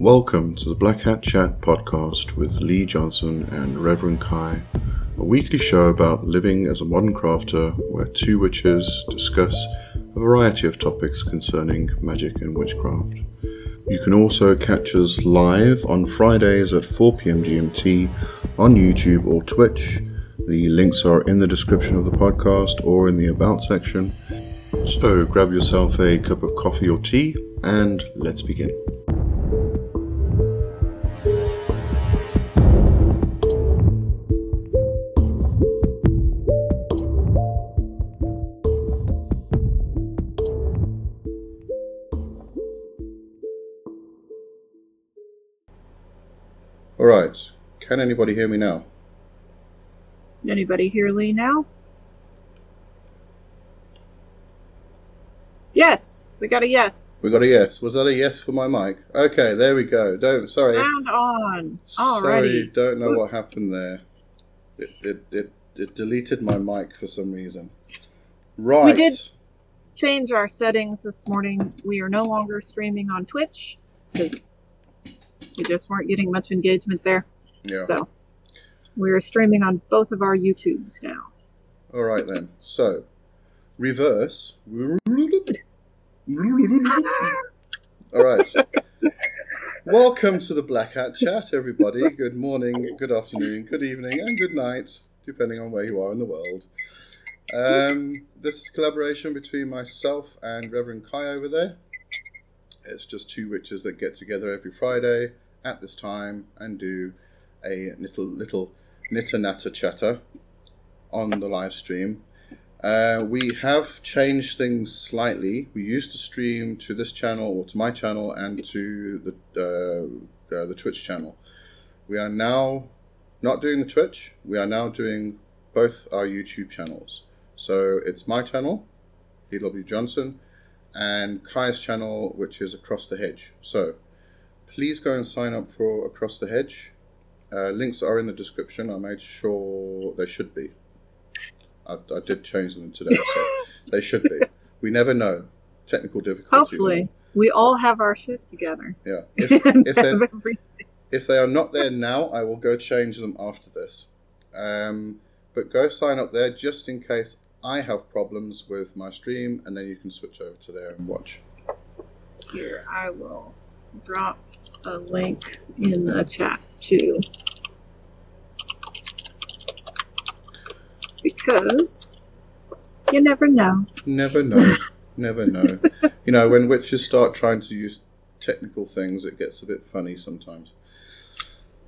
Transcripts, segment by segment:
Welcome to the Black Hat Chat podcast with Lee Johnson and Reverend Kai, a weekly show about living as a modern crafter where two witches discuss a variety of topics concerning magic and witchcraft. You can also catch us live on Fridays at 4 pm GMT on YouTube or Twitch. The links are in the description of the podcast or in the About section. So grab yourself a cup of coffee or tea and let's begin. Right. Can anybody hear me now? Anybody hear Lee now? Yes, we got a yes. We got a yes. Was that a yes for my mic? Okay, there we go. Don't sorry. And on. Sorry, Alrighty. don't know what happened there. It, it it it deleted my mic for some reason. Right. We did- Change our settings this morning. We are no longer streaming on Twitch because we just weren't getting much engagement there. Yeah. So we are streaming on both of our YouTubes now. All right then. So, reverse. All right. Welcome to the Black Hat Chat, everybody. Good morning, good afternoon, good evening, and good night, depending on where you are in the world. Um, this is a collaboration between myself and Reverend Kai over there. It's just two witches that get together every Friday at this time and do a little little knitter natter chatter on the live stream. Uh, we have changed things slightly. We used to stream to this channel or to my channel and to the uh, uh, the Twitch channel. We are now not doing the Twitch. We are now doing both our YouTube channels. So it's my channel, PW Johnson, and Kai's channel, which is Across the Hedge. So please go and sign up for Across the Hedge. Uh, links are in the description. I made sure they should be. I, I did change them today, so they should be. We never know. Technical difficulties. Hopefully, we all have our shit together. Yeah. If, if, if they are not there now, I will go change them after this. Um, but go sign up there just in case I have problems with my stream, and then you can switch over to there and watch. Here, I will drop a link in the chat too. Because you never know. Never know. Never know. You know, when witches start trying to use technical things, it gets a bit funny sometimes.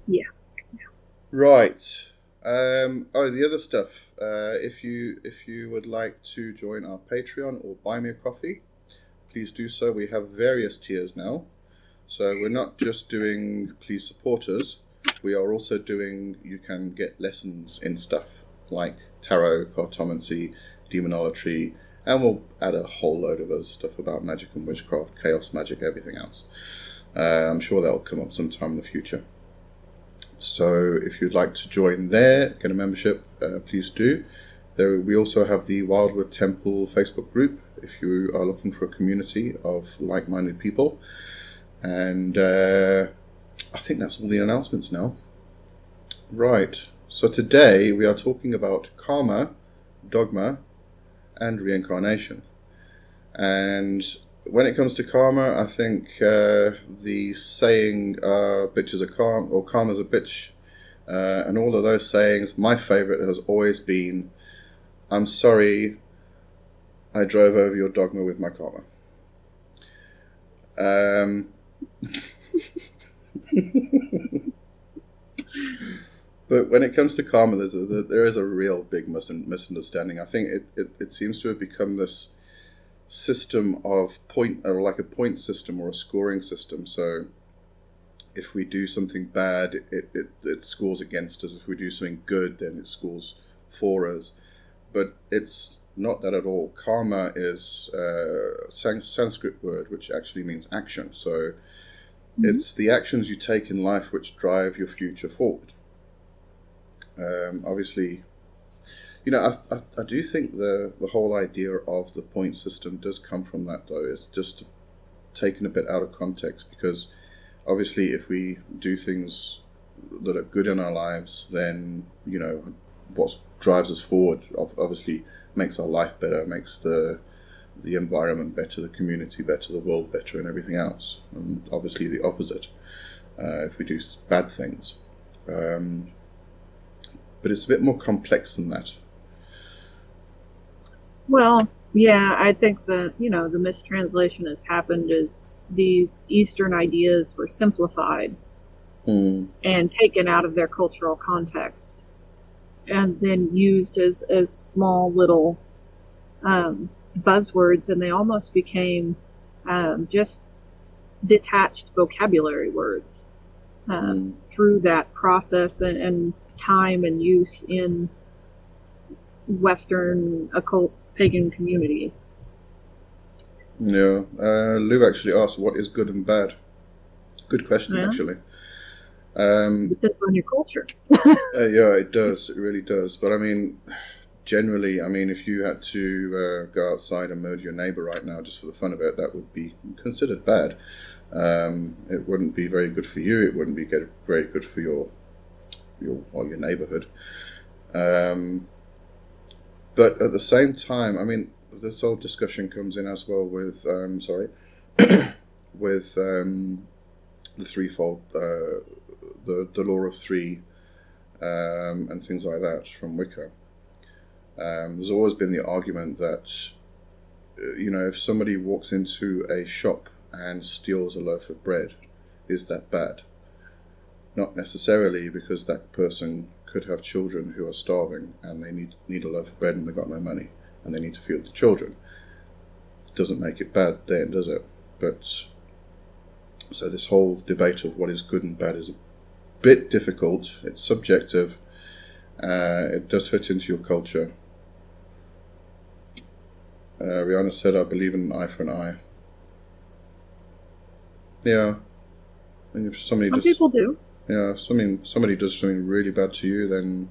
Yeah. Right. Um, oh, the other stuff. Uh, if you if you would like to join our Patreon or buy me a coffee, please do so. We have various tiers now, so we're not just doing please support us. We are also doing you can get lessons in stuff like tarot, cartomancy, demonolatry, and we'll add a whole load of other stuff about magic and witchcraft, chaos magic, everything else. Uh, I'm sure that'll come up sometime in the future. So if you'd like to join there, get a membership, uh, please do. There, we also have the Wildwood Temple Facebook group if you are looking for a community of like-minded people. And uh, I think that's all the announcements now. Right. So today we are talking about karma, dogma, and reincarnation. And when it comes to karma, I think uh, the saying uh, "bitch is a karma" or "karma's a bitch," uh, and all of those sayings. My favorite has always been, "I'm sorry, I drove over your dogma with my karma." Um, but when it comes to karma, there's a, there is a real big mis- misunderstanding. I think it, it, it seems to have become this system of point or like a point system or a scoring system. So if we do something bad it, it, it scores against us. If we do something good then it scores for us. But it's not that at all. Karma is a sanskrit word which actually means action. So it's the actions you take in life which drive your future forward um, obviously You know, I, I, I do think the the whole idea of the point system does come from that, though. It's just taken a bit out of context because obviously, if we do things that are good in our lives, then you know what drives us forward. Obviously, makes our life better, makes the the environment better, the community better, the world better, and everything else. And obviously, the opposite uh, if we do bad things. Um, but it's a bit more complex than that. Well, yeah, I think the you know the mistranslation has happened is these Eastern ideas were simplified mm. and taken out of their cultural context, and then used as as small little um, buzzwords, and they almost became um, just detached vocabulary words um, mm. through that process and, and time and use in Western occult pagan communities. Yeah, uh, Lou actually asked, "What is good and bad?" Good question, yeah. actually. Um, Depends on your culture. uh, yeah, it does. It really does. But I mean, generally, I mean, if you had to uh, go outside and murder your neighbor right now just for the fun of it, that would be considered bad. Um, it wouldn't be very good for you. It wouldn't be very good for your your or your neighborhood. Um, but at the same time, I mean, this whole discussion comes in as well with um, sorry, with um, the threefold, uh, the the law of three, um, and things like that from Wicca. Um, there's always been the argument that, uh, you know, if somebody walks into a shop and steals a loaf of bread, is that bad? Not necessarily, because that person could have children who are starving and they need, need a loaf of bread and they've got no money and they need to feed the children. Doesn't make it bad then, does it? But so this whole debate of what is good and bad is a bit difficult. It's subjective. Uh, it does fit into your culture. Uh, Rihanna said, "I believe in an eye for an eye." Yeah, and if somebody some just, people do. Yeah, if something somebody does something really bad to you, then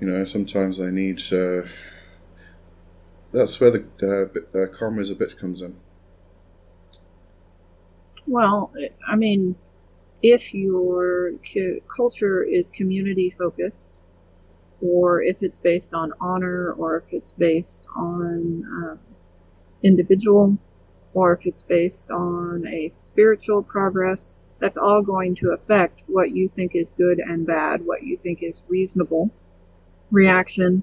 you know sometimes they need. Uh, that's where the uh, uh, karma is a bit comes in. Well, I mean, if your culture is community focused, or if it's based on honor, or if it's based on um, individual, or if it's based on a spiritual progress, that's all going to affect what you think is good and bad, what you think is reasonable reaction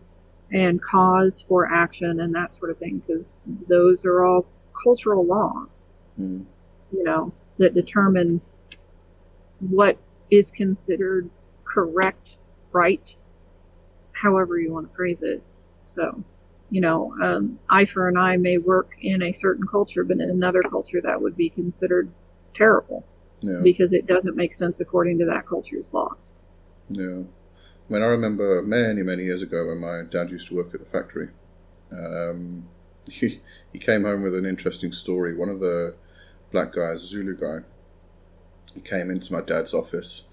and cause for action and that sort of thing, because those are all cultural laws, mm. you know, that determine what is considered correct, right, however you want to phrase it. So, you know, um, eye for an eye may work in a certain culture, but in another culture that would be considered terrible yeah. because it doesn't make sense according to that culture's laws. Yeah. I mean, I remember many, many years ago when my dad used to work at the factory. Um, he, he came home with an interesting story. One of the black guys, Zulu guy, he came into my dad's office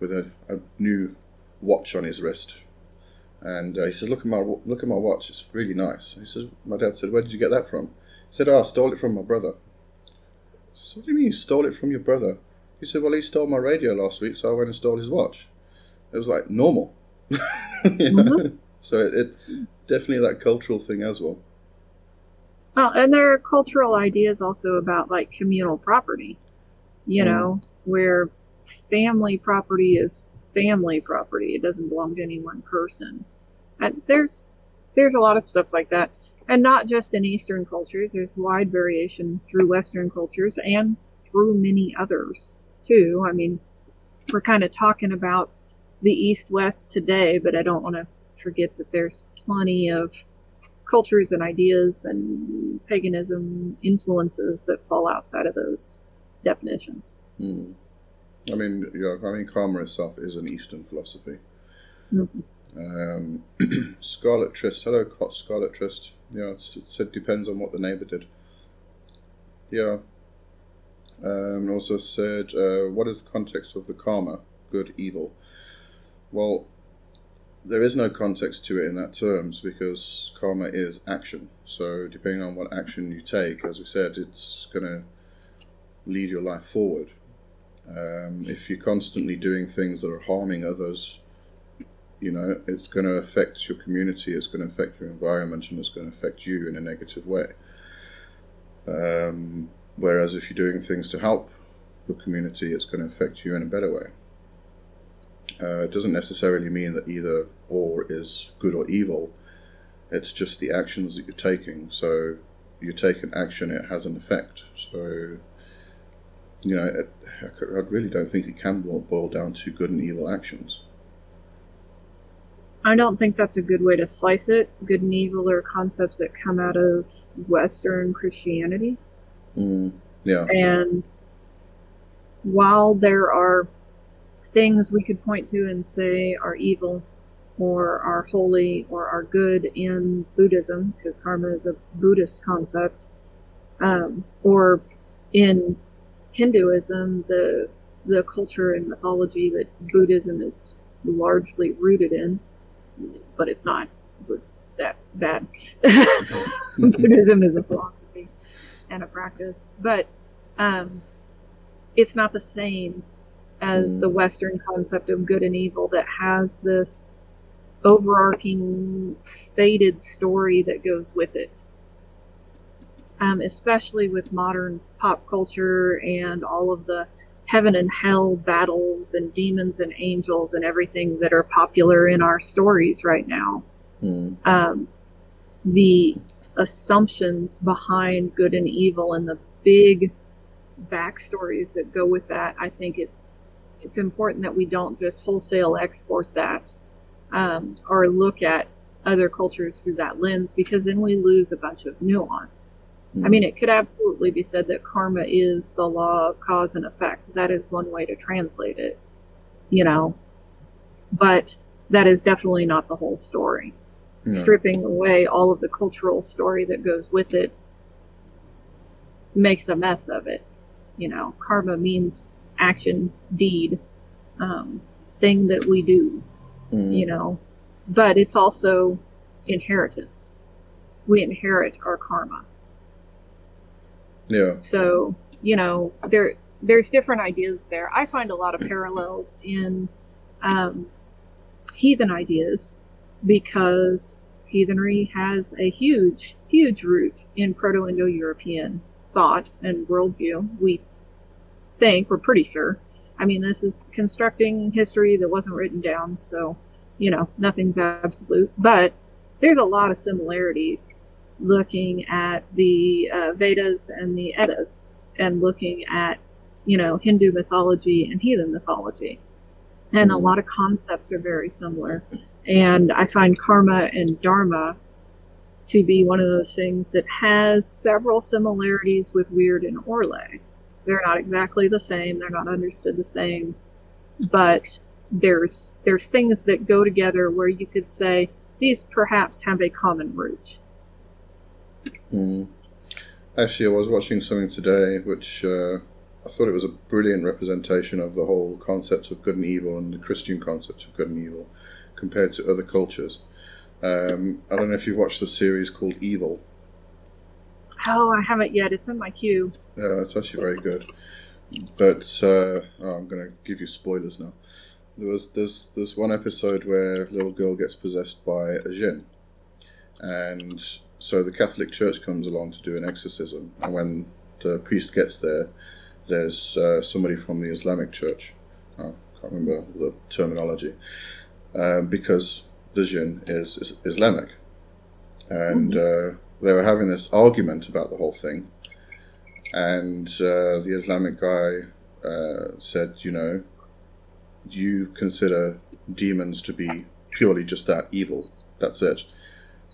with a, a new watch on his wrist. And uh, he says, "Look at my look at my watch. It's really nice." He says, "My dad said, where did you get that from?" He said, "Oh, I stole it from my brother." So what do you mean you stole it from your brother? He said, Well, he stole my radio last week, so I went and stole his watch. It was like normal. you know? mm-hmm. So it, it, definitely that cultural thing as well. Well, and there are cultural ideas also about like communal property, you mm. know, where family property is family property. It doesn't belong to any one person. And there's there's a lot of stuff like that. And not just in Eastern cultures, there's wide variation through Western cultures and through many others too. I mean, we're kind of talking about the East West today, but I don't want to forget that there's plenty of cultures and ideas and paganism influences that fall outside of those definitions. Mm. I mean, yeah, I mean, karma itself is an Eastern philosophy. Mm-hmm. Um, Scarlet Trist, hello, Cot Scarlet Trist. Yeah, it said depends on what the neighbor did. Yeah, um, also said, uh, what is the context of the karma, good, evil? Well, there is no context to it in that terms because karma is action. So depending on what action you take, as we said, it's going to lead your life forward. Um, if you're constantly doing things that are harming others, you know, it's going to affect your community, it's going to affect your environment, and it's going to affect you in a negative way. Um, whereas if you're doing things to help your community, it's going to affect you in a better way. Uh, it doesn't necessarily mean that either or is good or evil. It's just the actions that you're taking. So you take an action, it has an effect. So, you know, it, I really don't think it can boil down to good and evil actions. I don't think that's a good way to slice it. Good and evil are concepts that come out of Western Christianity. Mm, yeah. And while there are things we could point to and say are evil or are holy or are good in Buddhism, because karma is a Buddhist concept, um, or in Hinduism, the the culture and mythology that Buddhism is largely rooted in, but it's not that bad. Buddhism is a philosophy and a practice, but um, it's not the same as mm. the Western concept of good and evil that has this overarching faded story that goes with it. Um, especially with modern pop culture and all of the heaven and hell battles and demons and angels and everything that are popular in our stories right now. Mm. Um, the assumptions behind good and evil and the big backstories that go with that, I think it's it's important that we don't just wholesale export that um, or look at other cultures through that lens because then we lose a bunch of nuance. I mean, it could absolutely be said that karma is the law of cause and effect. That is one way to translate it, you know, but that is definitely not the whole story. Stripping away all of the cultural story that goes with it makes a mess of it. You know, karma means action, deed, um, thing that we do mm. you know, but it's also inheritance. We inherit our karma. Yeah. So, you know, there there's different ideas there. I find a lot of parallels in um, heathen ideas because heathenry has a huge, huge root in Proto Indo European thought and worldview. We think, we're pretty sure. I mean, this is constructing history that wasn't written down, so you know, nothing's absolute, but there's a lot of similarities looking at the uh, Vedas and the Eddas and looking at, you know, Hindu mythology and heathen mythology. And a mm-hmm. lot of concepts are very similar. And I find karma and dharma to be one of those things that has several similarities with Wyrd and Orlog. They're not exactly the same, they're not understood the same, but there's there's things that go together where you could say these perhaps have a common root. Mm. Actually, I was watching something today which uh, I thought it was a brilliant representation of the whole concept of good and evil and the Christian concept of good and evil compared to other cultures. Um, I don't know if you've watched the series called Evil. Oh, I haven't yet. It's in my queue. Yeah, it's actually very good. But uh, oh, I'm going to give you spoilers now. There was there's there's one episode where a little girl gets possessed by a jinn, and so the Catholic Church comes along to do an exorcism, and when the priest gets there, there's uh, somebody from the Islamic Church. I can't remember the terminology, um, because the jinn is, is Islamic, and mm-hmm. uh, they were having this argument about the whole thing, and uh, the Islamic guy uh, said, you know, you consider demons to be purely just that evil. That's it.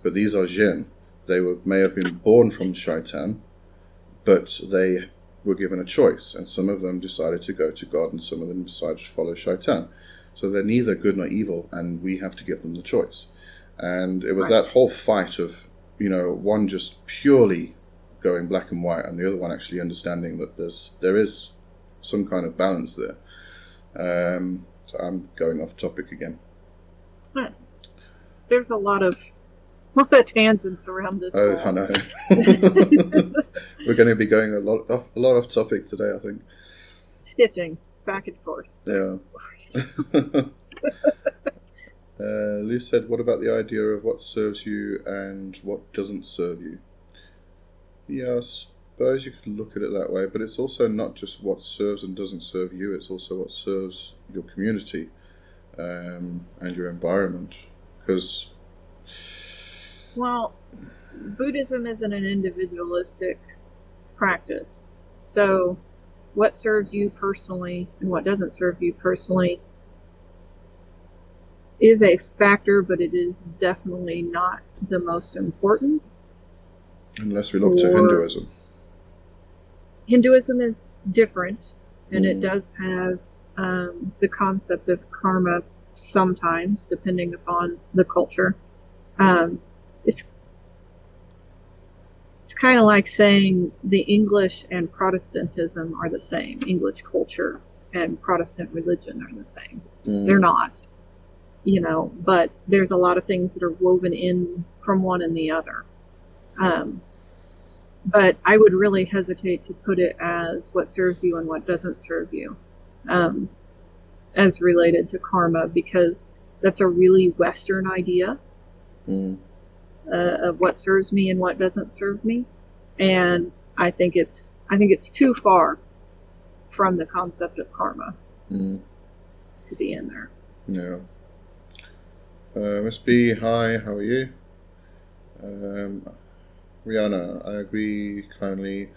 But these are jinn. They were, may have been born from shaitan, but they were given a choice, and some of them decided to go to God, and some of them decided to follow shaitan. So they're neither good nor evil, and we have to give them the choice. And it was right. that whole fight of, you know, one just purely going black and white, and the other one actually understanding that there's there is some kind of balance there. Um, so I'm going off topic again. There's a lot of lot of tangents around this. Oh, I know. We're going to be going a lot off a lot off topic today, I think. Stitching. back and forth. Yeah. uh, Lou said, "What about the idea of what serves you and what doesn't serve you?" Yeah, I suppose you could look at it that way, but it's also not just what serves and doesn't serve you; it's also what serves your community um, and your environment. Because, well, Buddhism isn't an individualistic practice, so what serves you personally and what doesn't serve you personally is a factor, but it is definitely not the most important. Unless we look to Hinduism. Hinduism is different, and mm. it does have um, the concept of karma sometimes, depending upon the culture. Um, it's it's kind of like saying the English and Protestantism are the same. English culture and Protestant religion are the same. Mm. They're not, you know, but there's a lot of things that are woven in from one and the other. Um, but I would really hesitate to put it as what serves you and what doesn't serve you um, as related to karma because that's a really Western idea. Mm uh, of what serves me and what doesn't serve me, and I think it's I think it's too far from the concept of karma mm. to be in there. Yeah. Uh, Miss B, hi, how are you? Um, Rihanna, I agree kindly.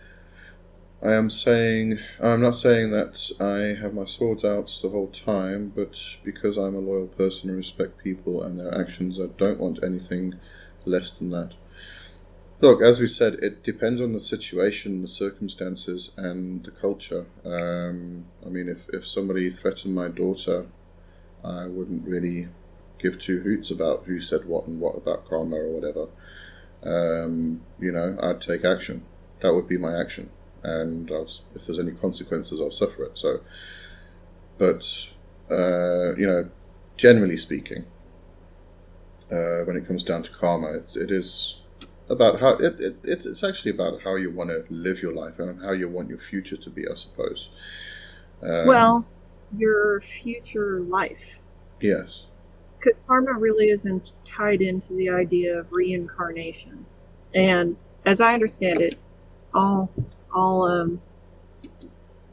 I am saying, I'm not saying that I have my swords out the whole time, but because I'm a loyal person and respect people and their actions, I don't want anything less than that. Look, as we said, it depends on the situation, the circumstances, and the culture. Um, I mean, if, if somebody threatened my daughter, I wouldn't really give two hoots about who said what and what about karma or whatever. Um, you know, I'd take action. That would be my action. And was, if there's any consequences, I'll suffer it. So, but, uh, you know, generally speaking, uh, when it comes down to karma. It's it is about how it, it it's actually about how you want to live your life and how you want your future to be, I suppose. Um, well, your future life. Yes. Because karma really isn't tied into the idea of reincarnation, and as I understand it, all all um,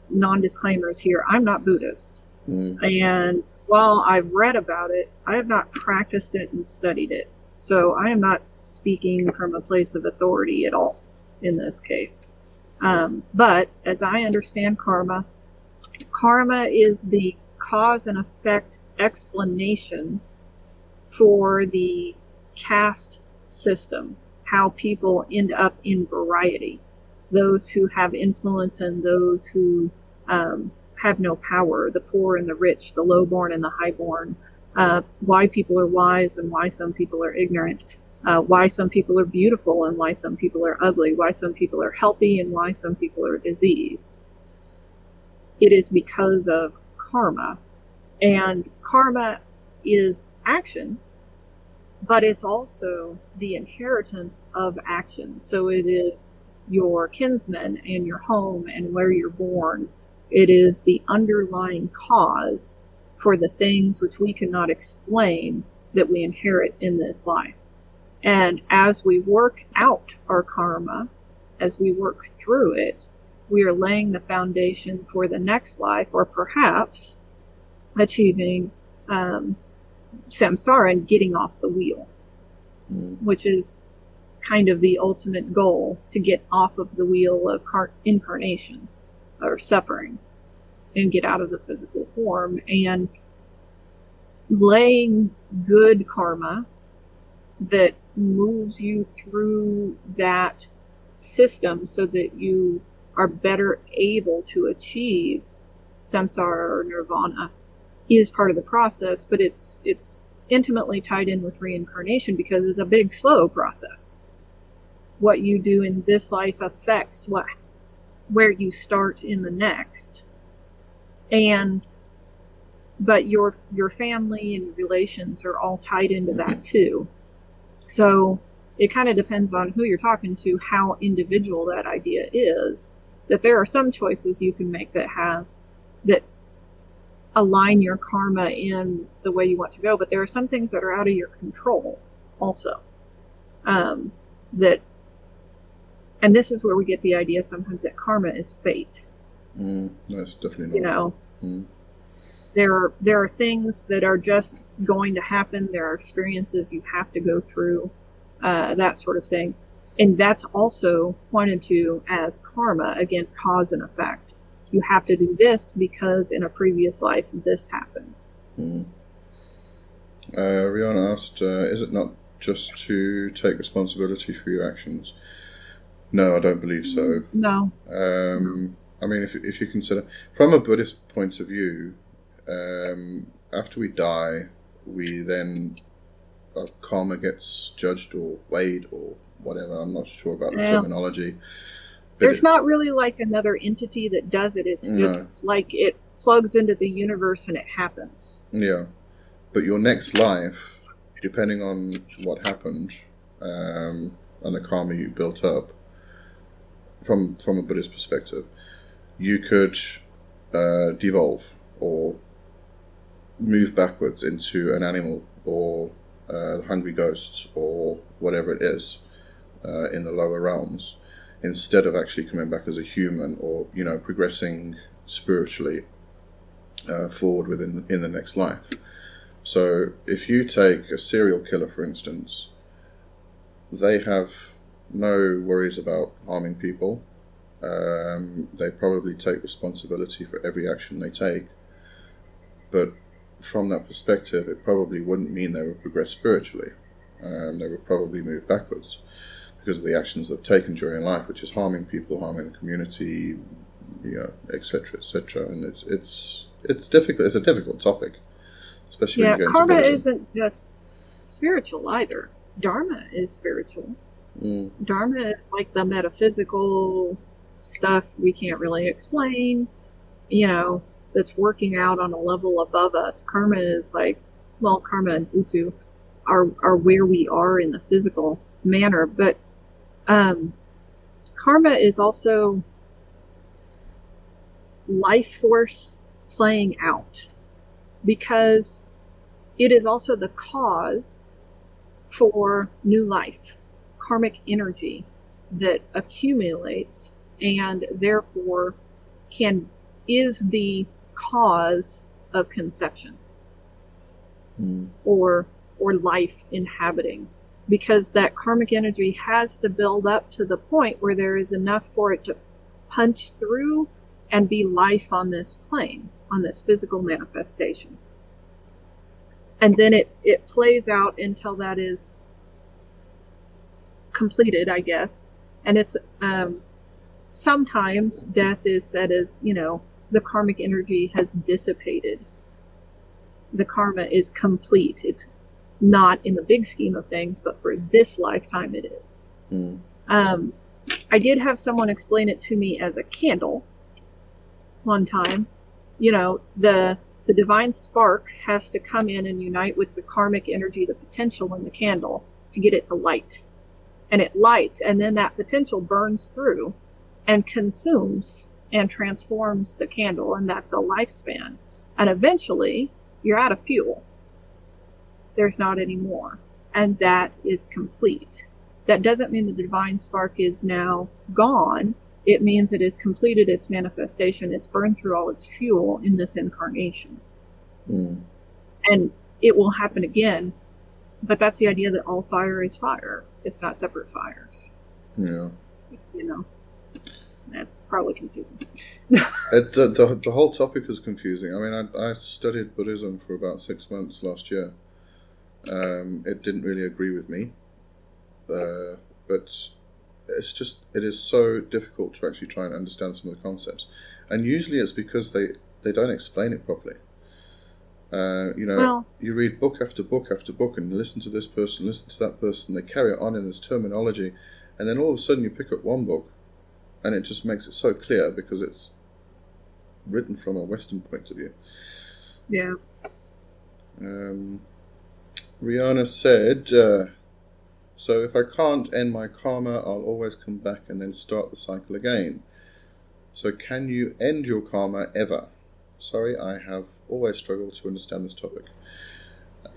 non disclaimers here. I'm not Buddhist, mm. and while I've read about it, I have not practiced it and studied it. So I am not speaking from a place of authority at all in this case. Um, but as I understand karma, karma is the cause and effect explanation for the caste system, how people end up in variety. Those who have influence and those who um, have no power, the poor and the rich, the lowborn and the highborn, uh, why people are wise and why some people are ignorant, uh, why some people are beautiful and why some people are ugly, why some people are healthy and why some people are diseased. It is because of karma. And karma is action, but it's also the inheritance of action. So it is your kinsmen and your home and where you're born it is the underlying cause for the things which we cannot explain that we inherit in this life. And as we work out our karma, as we work through it, we are laying the foundation for the next life, or perhaps achieving um, samsara and getting off the wheel, mm. which is kind of the ultimate goal to get off of the wheel of car- incarnation or suffering and get out of the physical form. And laying good karma that moves you through that system so that you are better able to achieve samsara or nirvana is part of the process but it's it's intimately tied in with reincarnation because it's a big slow process. What you do in this life affects what where you start in the next and but your your family and relations are all tied into that too so it kind of depends on who you're talking to how individual that idea is that there are some choices you can make that have that align your karma in the way you want to go. But there are some things that are out of your control also. Um, that, and this is where we get the idea sometimes that karma is fate. Mm, that's definitely not. You know, Mm. there are, there are things that are just going to happen. There are experiences you have to go through, uh, that sort of thing. And that's also pointed to as karma, again, cause and effect. You have to do this because in a previous life this happened. Mm. Uh, Rihanna asked, uh, "Is it not just to take responsibility for your actions?" No, I don't believe so. No. Um, I mean, if if you consider from a Buddhist point of view, um, after we die, we then our karma gets judged or weighed or whatever. I'm not sure about the terminology. There's it- not really like another entity that does it. It's No. just like it plugs into the universe and it happens. Yeah, but your next life, depending on what happened um, and the karma you built up, from from a Buddhist perspective, you could uh, devolve or move backwards into an animal or uh, hungry ghosts or whatever it is uh, in the lower realms, instead of actually coming back as a human or you know progressing spiritually uh, forward within in the next life. So if you take a serial killer, for instance, they have no worries about harming people. Um, they probably take responsibility for every action they take. But from that perspective, it probably wouldn't mean they would progress spiritually. Um, they would probably move backwards because of the actions they've taken during life, which is harming people, harming the community, you know, etc., etc. And it's it's it's difficult. It's a difficult topic, especially Yeah, when you get karma isn't just spiritual either. Dharma is spiritual. Mm, Dharma is like the metaphysical stuff we can't really explain, you know, that's working out on a level above us. Karma is like, well, karma and utu are, are where we are in the physical manner, but um, karma is also life force playing out because it is also the cause for new life karmic energy that accumulates and therefore can is the cause of conception mm, or or life inhabiting. Because that karmic energy has to build up to the point where there is enough for it to punch through and be life on this plane on this physical manifestation. And then it it plays out until that is completed i guess. And it's um sometimes death is said as you know the karmic energy has dissipated. The karma is complete. It's not in the big scheme of things but for this lifetime it is. Mm, um, I did have someone explain it to me as a candle one time. You know, the the divine spark has to come in and unite with the karmic energy, the potential in the candle to get it to light. And it lights, and then that potential burns through and consumes and transforms the candle, and that's a lifespan. And eventually, you're out of fuel. There's not any more. And that is complete that doesn't mean the divine spark is now gone. It means it has completed its manifestation. It's burned through all its fuel in this incarnation. mm, And it will happen again. But that's the idea that all fire is fire. It's not separate fires. yeah. You know? That's probably confusing. It, the, the, the whole topic is confusing. I mean, I, I studied Buddhism for about six months last year. Um, it didn't really agree with me, uh, but it's just it is so difficult to actually try and understand some of the concepts, and usually it's because they they don't explain it properly. Uh, you know, Well- you read book after book after book and listen to this person, listen to that person. They carry it on in this terminology, and then all of a sudden you pick up one book, and it just makes it so clear because it's written from a Western point of view. Yeah. Um, Rihanna said, uh, "So if I can't end my karma, I'll always come back and then start the cycle again. So can you end your karma ever? Sorry, I have always struggle to understand this topic.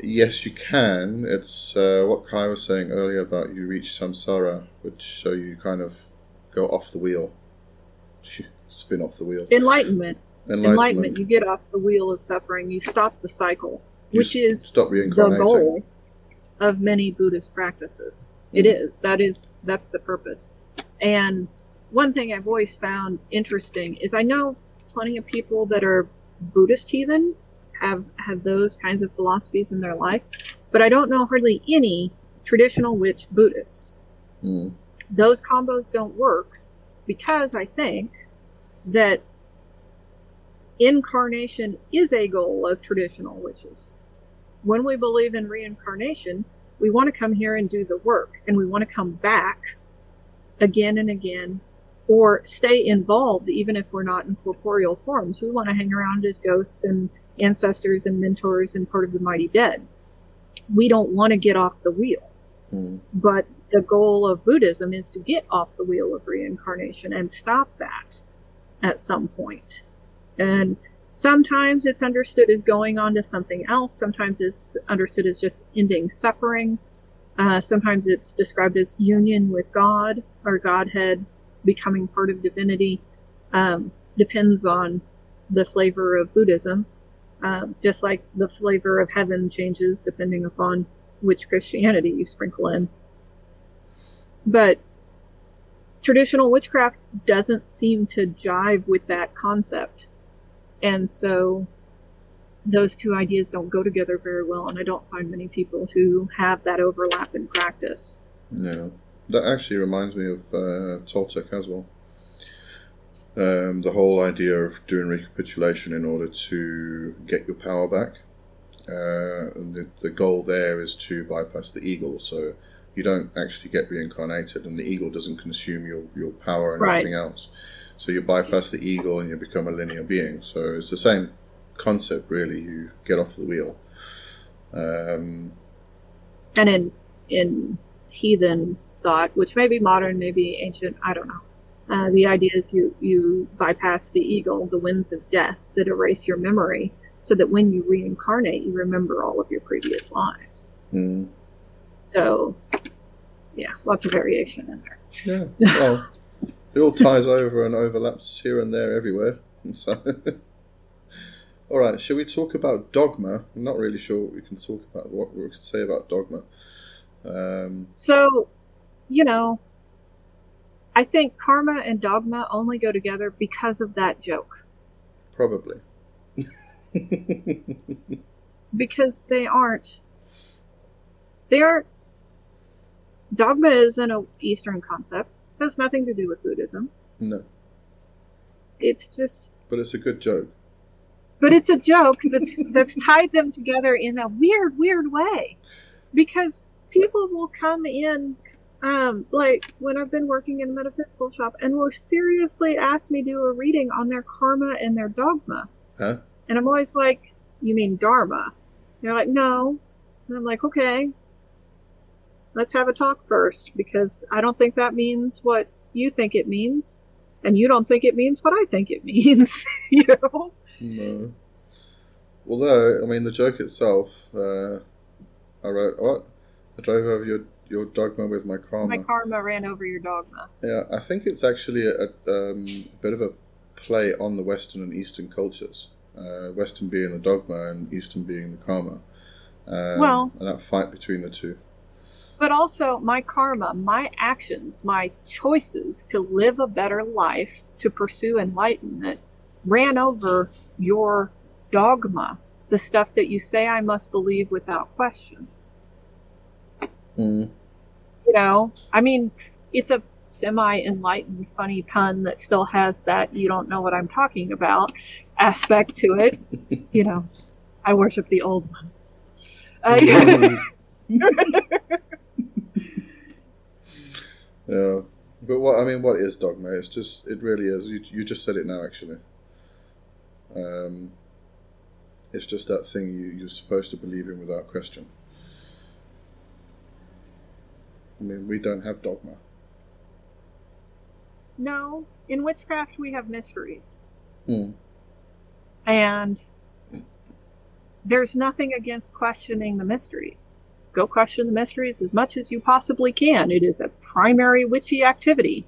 Yes, you can. It's uh, what Kai was saying earlier about you reach samsara, which so you kind of go off the wheel, spin off the wheel. Enlightenment. Enlightenment. Enlightenment. You get off the wheel of suffering. You stop the cycle, you which is stop the goal of many Buddhist practices. Mm. It is. That is. That's the purpose. And one thing I've always found interesting is I know plenty of people that are Buddhist heathen have have those kinds of philosophies in their life, but I don't know hardly any traditional witch Buddhists. Mm. Those combos don't work because I think that incarnation is a goal of traditional witches. When we believe in reincarnation, we want to come here and do the work, and we want to come back again and again or stay involved even if we're not in corporeal forms. We want to hang around as ghosts and ancestors and mentors and part of the mighty dead. We don't want to get off the wheel. Mm. But the goal of Buddhism is to get off the wheel of reincarnation and stop that at some point. And sometimes it's understood as going on to something else, sometimes it's understood as just ending suffering. Uh, sometimes it's described as union with God or Godhead becoming part of divinity. Um, depends on the flavor of Buddhism. Uh, just like the flavor of heaven changes depending upon which Christianity you sprinkle in. But traditional witchcraft doesn't seem to jive with that concept. And so those two ideas don't go together very well, and I don't find many people who have that overlap in practice. No. That actually reminds me of uh, Toltec as well. Um, the whole idea of doing recapitulation in order to get your power back. Uh, and the, the goal there is to bypass the eagle, so you don't actually get reincarnated, and the eagle doesn't consume your, your power and right. everything else. So you bypass the eagle and you become a linear being. So it's the same concept, really. You get off the wheel. Um, and in in heathen thought, which may be modern, maybe ancient, I don't know. Uh, the idea is you, you bypass the eagle, the winds of death that erase your memory, so that when you reincarnate, you remember all of your previous lives. Mm. So, yeah, lots of variation in there. Yeah, well, it all ties over and overlaps here and there everywhere. So, all right, shall we talk about dogma? I'm not really sure what we can talk about, what we can say about dogma. Um, so, you know, I think karma and dogma only go together because of that joke. Probably. because they aren't. They aren't. Dogma is an Eastern concept. It has nothing to do with Buddhism. No. It's just. But it's a good joke. But it's a joke that's that's tied them together in a weird, weird way, because people will come in um, like when I've been working in a metaphysical shop and will seriously ask me to do a reading on their karma and their dogma. Huh? And I'm always like, you mean dharma? And they're like, no. And I'm like, okay, let's have a talk first because I don't think that means what you think it means. And you don't think it means what I think it means, you know? No. Although, I mean, the joke itself, uh, I wrote, what? I drove over your your dogma with my karma. My karma ran over your dogma. Yeah, I think it's actually a, a um, bit of a play on the Western and Eastern cultures. Uh, Western being the dogma and Eastern being the karma. Um, well, and that fight between the two. But also, my karma, my actions, my choices to live a better life, to pursue enlightenment, ran over your dogma, the stuff that you say I must believe without question. Mm. You know, I mean, it's a semi enlightened, funny pun that still has that you don't know what I'm talking about aspect to it. you know, I worship the old ones. Uh, yeah, but what I mean, what is dogma? It's just, it really is. You, you just said it now, actually. Um, it's just that thing you, you're supposed to believe in without question. I mean, we don't have dogma. No, in witchcraft we have mysteries. Hmm. And there's nothing against questioning the mysteries. Go question the mysteries as much as you possibly can. It is a primary witchy activity.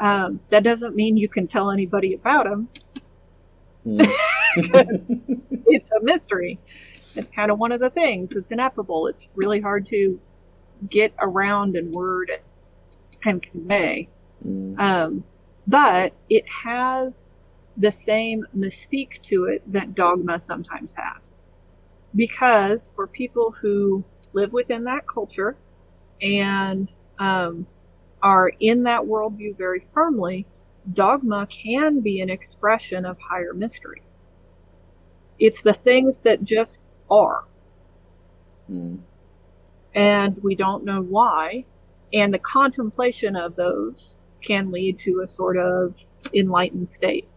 Um, that doesn't mean you can tell anybody about them Mm. it's a mystery. It's kind of one of the things. It's ineffable. It's really hard to get around and word and convey. Mm. Um, but it has the same mystique to it that dogma sometimes has. Because for people who live within that culture and um, are in that worldview very firmly, dogma can be an expression of higher mystery. It's the things that just are, Mm. And we don't know why. And the contemplation of those can lead to a sort of enlightened state.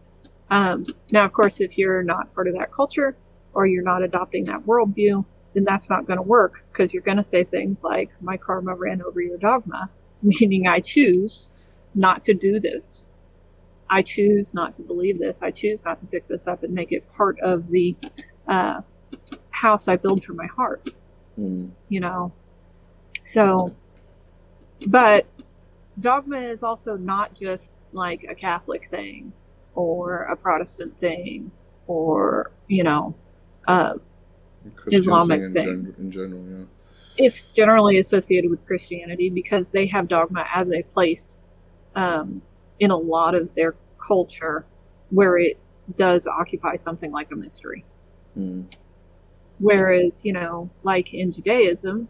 Um, now, of course, if you're not part of that culture or you're not adopting that worldview, then that's not going to work because you're going to say things like, my karma ran over your dogma, meaning I choose not to do this. I choose not to believe this. I choose not to pick this up and make it part of the uh, house I build for my heart Mm. you know. So, but dogma is also not just like a Catholic thing or a Protestant thing or, you know, uh, Islamic in, thing. gen- in general, yeah. it's generally associated with Christianity because they have dogma as a place um, in a lot of their culture where it does occupy something like a mystery. Mm. Whereas, you know, like in Judaism,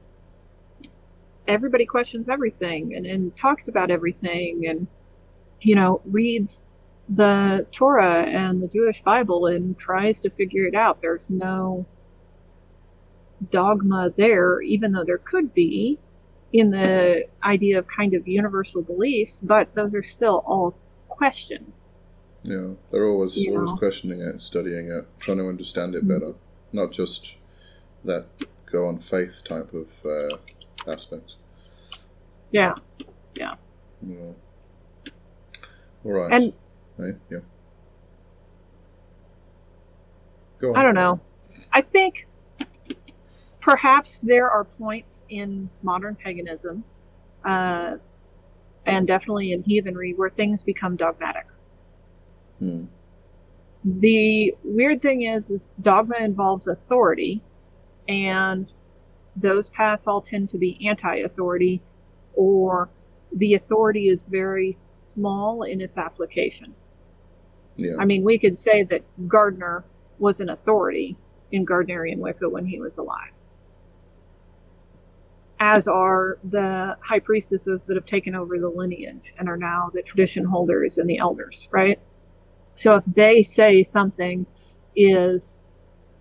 everybody questions everything and, and talks about everything and, you know, reads the Torah and the Jewish Bible and tries to figure it out. There's no dogma there, even though there could be in the idea of kind of universal beliefs, but those are still all questioned. Yeah, they're always You always know. questioning it, studying it, trying to understand it Mhm. better. Not just that go on faith type of uh, aspects. Yeah. Yeah. yeah. All right. And Right, yeah. Go on. I don't know. I think perhaps there are points in modern paganism, uh, and definitely in heathenry, where things become dogmatic. Hmm. The weird thing is, is dogma involves authority, and those paths all tend to be anti-authority, or the authority is very small in its application. Yeah. I mean, we could say that Gardner was an authority in Gardnerian Wicca when he was alive. As are the high priestesses that have taken over the lineage and are now the tradition holders and the elders, right? So if they say something is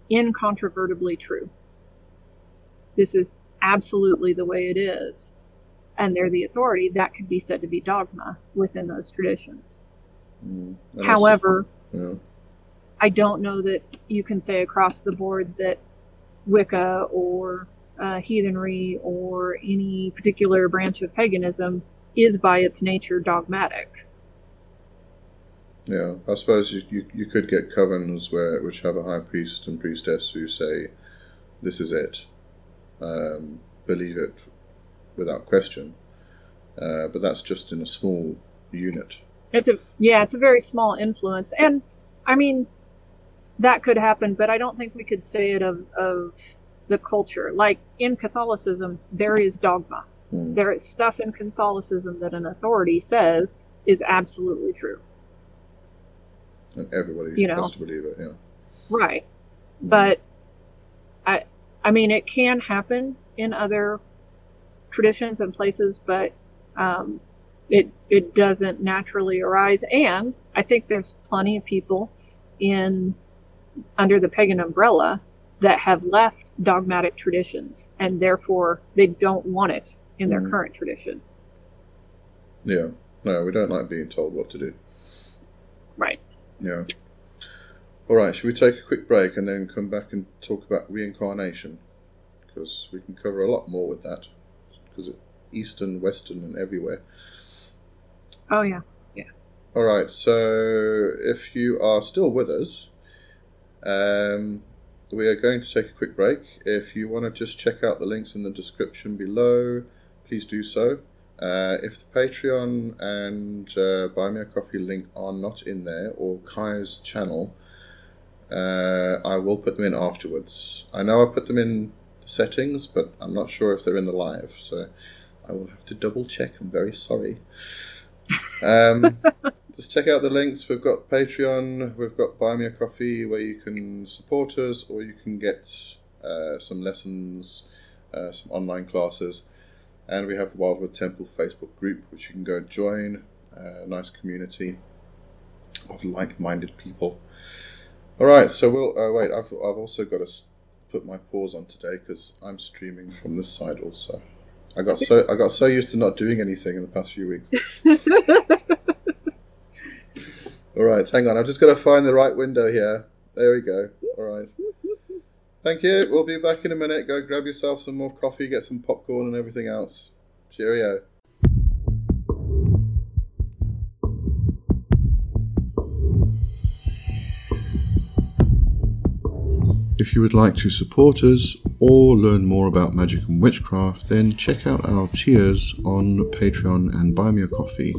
incontrovertibly true, this is absolutely the way it is, and they're the authority, that could be said to be dogma within those traditions. Mm. However, that's- I don't know that you can say across the board that Wicca or uh, heathenry or any particular branch of paganism is by its nature dogmatic. yeah, yeah. I suppose you, you, you could get covens where which have a high priest and priestess who say, "This is it, um, believe it without question." Uh, but that's just in a small unit. It's a yeah, it's a very small influence, and I mean that could happen, but I don't think we could say it of of the culture. Like in Catholicism, there is dogma. Mm. There is stuff in Catholicism that an authority says is absolutely true. And everybody You know. has to believe it. Yeah. Right. Mm. But I I mean it can happen in other traditions and places, but um, it it doesn't naturally arise. And I think there's plenty of people in under the pagan umbrella that have left dogmatic traditions and therefore they don't want it in their Mm. current tradition. Yeah. No, we don't like being told what to do. Right. Yeah. All right. Should we take a quick break and then come back and talk about reincarnation? Because we can cover a lot more with that. Because it Eastern, Western, and everywhere. Oh yeah. Yeah. All right. So if you are still with us, um, we are going to take a quick break. If you want to just check out the links in the description below, please do so. Uh, if the Patreon and uh, Buy Me a Coffee link are not in there, or Kai's channel, uh, I will put them in afterwards. I know I put them in settings, but I'm not sure if they're in the live, so I will have to double check. I'm very sorry. Um, just check out the links. We've got Patreon, we've got Buy Me a Coffee, where you can support us, or you can get uh, some lessons, uh, some online classes. And we have the Wildwood Temple Facebook group, which you can go join. A nice community of like-minded people. All right, so we'll uh, wait. I've I've also got to put my pause on today because I'm streaming from this side also. I got so I got so used to not doing anything in the past few weeks. All right, hang on. I've just got to find the right window here. There we go. All right. Thank you. We'll be back in a minute. Go grab yourself some more coffee, get some popcorn, and everything else. Cheerio. If you would like to support us or learn more about magic and witchcraft, then check out our tiers on Patreon and Buy Me a Coffee.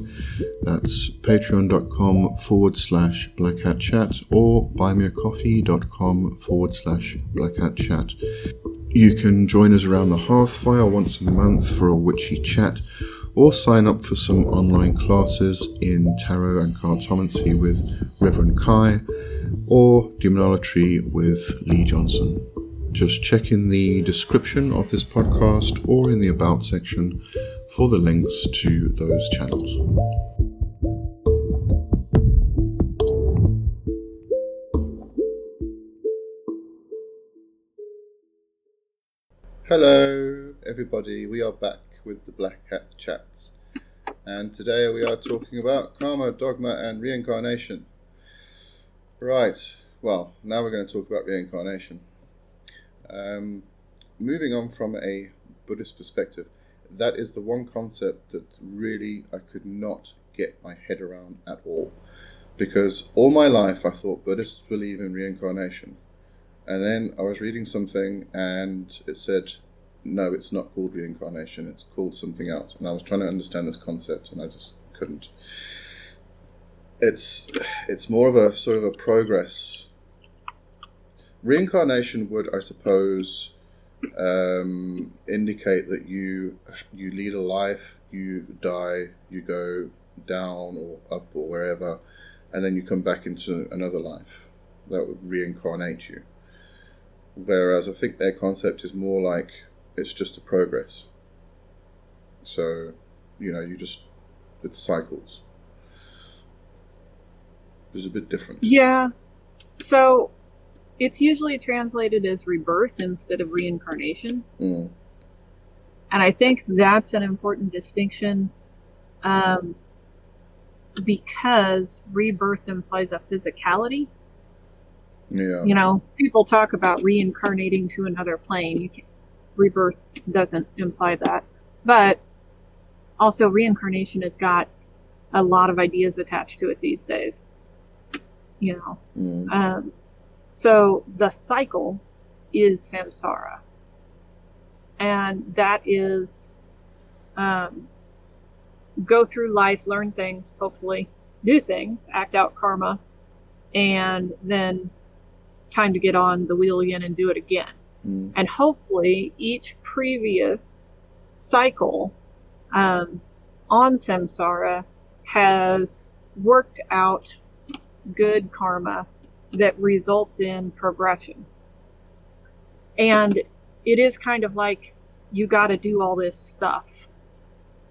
That's patreon.com forward slash black hat chat or buymeacoffee.com forward slash black hat chat. You can join us around the hearth fire once a month for a witchy chat or sign up for some online classes in tarot and cartomancy with Reverend Kai or demonolatry with Lee Johnson. Just check in the description of this podcast or in the About section for the links to those channels. Hello, everybody. We are back with the Black Hat Chats. And today we are talking about karma, dogma, and reincarnation. Right. Well, now we're going to talk about reincarnation. Um, moving on from a Buddhist perspective, that is the one concept that really I could not get my head around at all. Because all my life I thought Buddhists believe in reincarnation. And then I was reading something and it said, no, it's not called reincarnation, it's called something else. And I was trying to understand this concept and I just couldn't. It's it's more of a sort of a progress. Reincarnation would, I suppose, um, indicate that you you lead a life, you die, you go down or up or wherever, and then you come back into another life. That would reincarnate you. Whereas I think their concept is more like it's just a progress. So, you know, you just it's cycles. It's a bit different. Yeah. So it's usually translated as rebirth instead of reincarnation. Mm. And I think that's an important distinction um, because rebirth implies a physicality. Yeah. You know, people talk about reincarnating to another plane. You can, rebirth doesn't imply that. But also, reincarnation has got a lot of ideas attached to it these days. You know, Mm. um, so the cycle is samsara. And that is um, go through life, learn things, hopefully, do things, act out karma, and then time to get on the wheel again and do it again. Mm. And hopefully, each previous cycle um, on samsara has worked out good karma that results in progression. And it is kind of like you got to do all this stuff.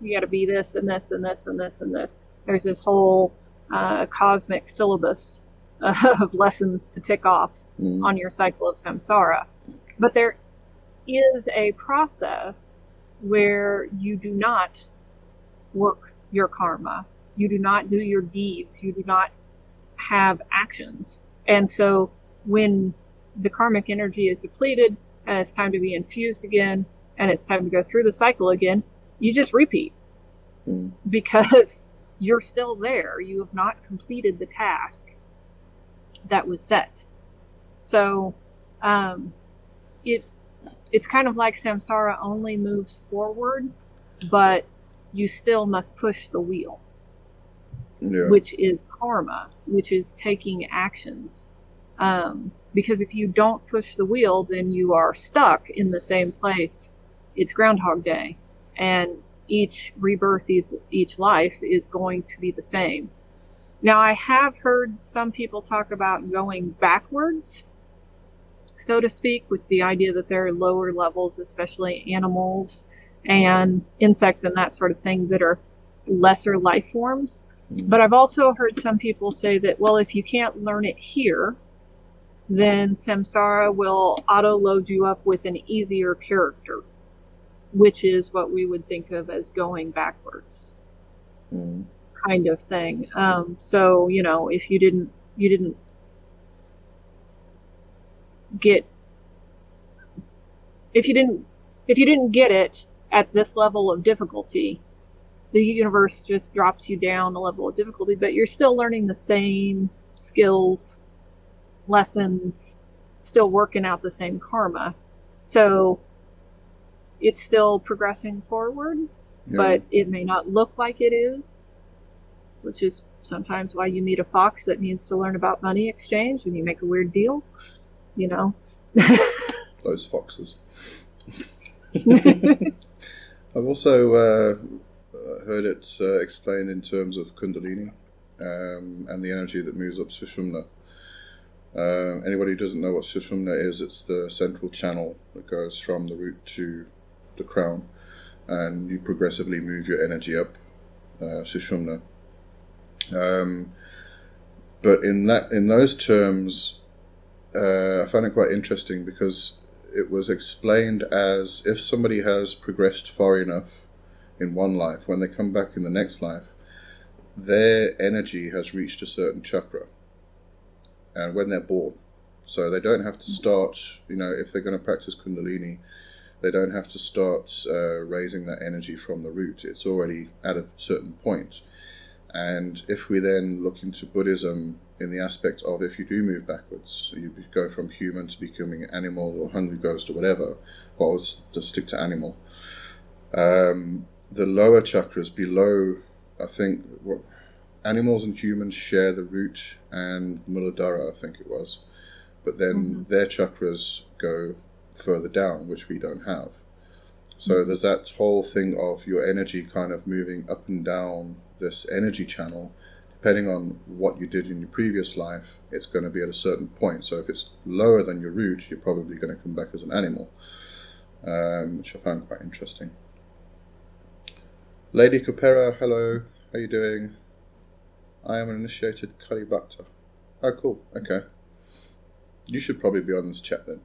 You got to be this and this and this and this and this. There's this whole uh, cosmic syllabus of lessons to tick off Mm. on your cycle of samsara. But there is a process where you do not work your karma. You do not do your deeds. You do not have actions. And so when the karmic energy is depleted and it's time to be infused again and it's time to go through the cycle again, you just repeat Mm. because you're still there. You have not completed the task that was set. So um, it it's kind of like samsara only moves forward, but you still must push the wheel, Yeah. which is karma, which is taking actions. Um, because if you don't push the wheel, then you are stuck in the same place. It's Groundhog Day, and each rebirth, each, each life is going to be the same. Now, I have heard some people talk about going backwards, so to speak, with the idea that there are lower levels, especially animals and insects and that sort of thing, that are lesser life forms. But I've also heard some people say that, well, if you can't learn it here, then samsara will auto load you up with an easier character, which is what we would think of as going backwards Mm. kind of thing. Um, so you know, if you didn't you didn't get if you didn't if you didn't get it at this level of difficulty, the universe just drops you down a level of difficulty, but you're still learning the same skills, lessons, still working out the same karma. So it's still progressing forward Yeah. but it may not look like it is, which is sometimes why you meet a fox that needs to learn about money exchange and you make a weird deal, you know. those foxes. I've also uh, uh, heard it uh, explained in terms of Kundalini um, and the energy that moves up Sushumna. Uh, anybody who doesn't know what Sushumna is, it's the central channel that goes from the root to the crown, and you progressively move your energy up uh, Sushumna. Um, but in that, in those terms, uh, I found it quite interesting because it was explained as if somebody has progressed far enough in one life, when they come back in the next life, their energy has reached a certain chakra. And when they're born, so they don't have to start, you know, if they're going to practice Kundalini, they don't have to start uh, raising that energy from the root. It's already at a certain point. And if we then look into Buddhism in the aspect of if you do move backwards, you go from human to becoming animal or hungry ghost or whatever, or just stick to animal. Um, the lower chakras below, I think, what animals and humans share the root and Muladhara, I think it was, but then their chakras go further down, which we don't have. So there's that whole thing of your energy kind of moving up and down this energy channel. Depending on what you did in your previous life, it's going to be at a certain point. So if it's lower than your root, you're probably going to come back as an animal, um, which I found quite interesting. Lady Kupera, hello. How are you doing? I am an initiated Kali Bhakta. Oh, cool. Okay. You should probably be on this chat then.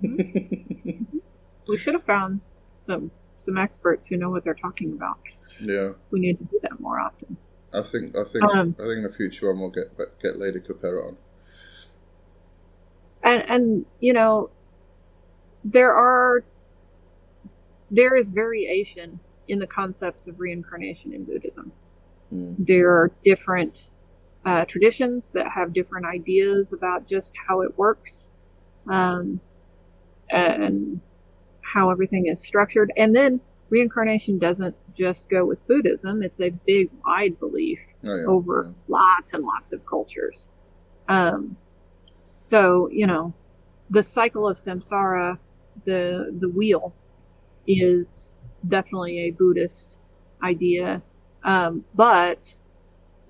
we should have found some some experts who know what they're talking about. yeah, We need to do that more often. I think I think Um, I think in the future one will get get Lady Kupera on. and and you know there are there is variation in the concepts of reincarnation in buddhism. Mm. there are different uh, traditions that have different ideas about just how it works um, and how everything is structured. And then reincarnation doesn't just go with buddhism. It's a big wide belief Oh, yeah, over lots and lots of cultures. Um, so you know, the cycle of samsara, the the wheel, is definitely a Buddhist idea, um, but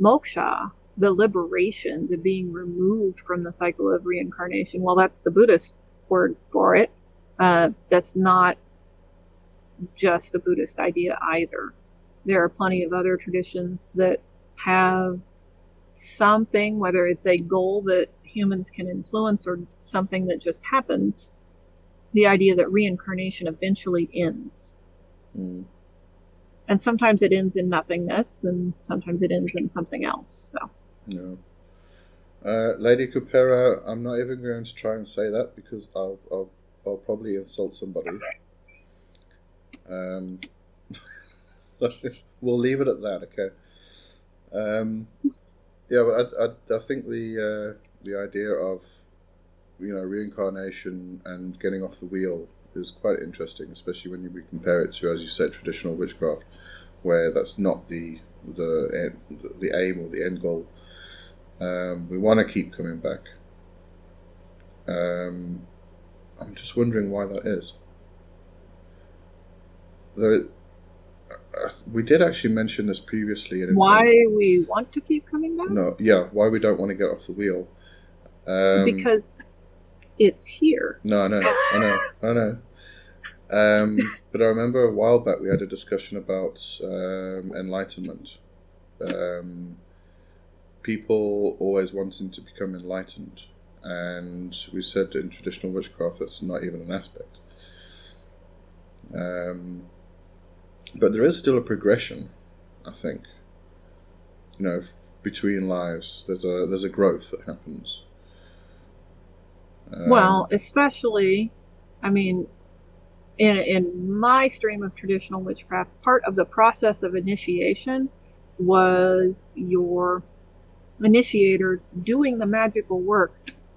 moksha, the liberation, the being removed from the cycle of reincarnation. Well, that's the Buddhist word for it. Uh, that's not just a Buddhist idea either. There are plenty of other traditions that have something, whether it's a goal that humans can influence or something that just happens, the idea that reincarnation eventually ends. Mm. And sometimes it ends in nothingness, and sometimes it ends in something else. So, Yeah. Uh, Lady Kupera, I'm not even going to try and say that because I'll I'll, I'll probably insult somebody. Um, we'll leave it at that, okay? Um, yeah, but I, I, I think the uh, the idea of you know, reincarnation and getting off the wheel is quite interesting, especially when you compare it to, as you said, traditional witchcraft, where that's not the the the aim or the end goal. Um, we want to keep coming back. Um, I'm just wondering why that is. There, we did actually mention this previously. In why we want to keep coming back? No, yeah, why we don't want to get off the wheel. Um, because it's here. No, I know, I know, I know. Um, but I remember a while back we had a discussion about um, enlightenment. Um, people always wanting to become enlightened, and we said in traditional witchcraft that's not even an aspect. Um, but there is still a progression, I think. You know, between lives, there's a there's a growth that happens. Um, well, especially, I mean, in in my stream of traditional witchcraft, part of the process of initiation was your initiator doing the magical work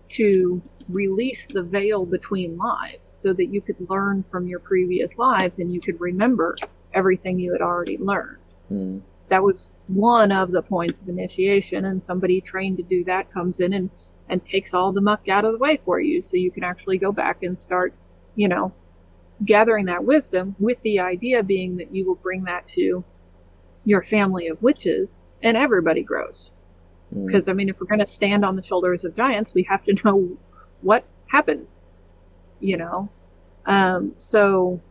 to release the veil between lives so that you could learn from your previous lives and you could remember everything you had already learned. Mm. That was one of the points of initiation, and somebody trained to do that comes in and, and takes all the muck out of the way for you so you can actually go back and start, you know, gathering that wisdom with the idea being that you will bring that to your family of witches and everybody grows. Because, mm. I mean, if we're going to stand on the shoulders of giants, we have to know what happened, you know? Um, so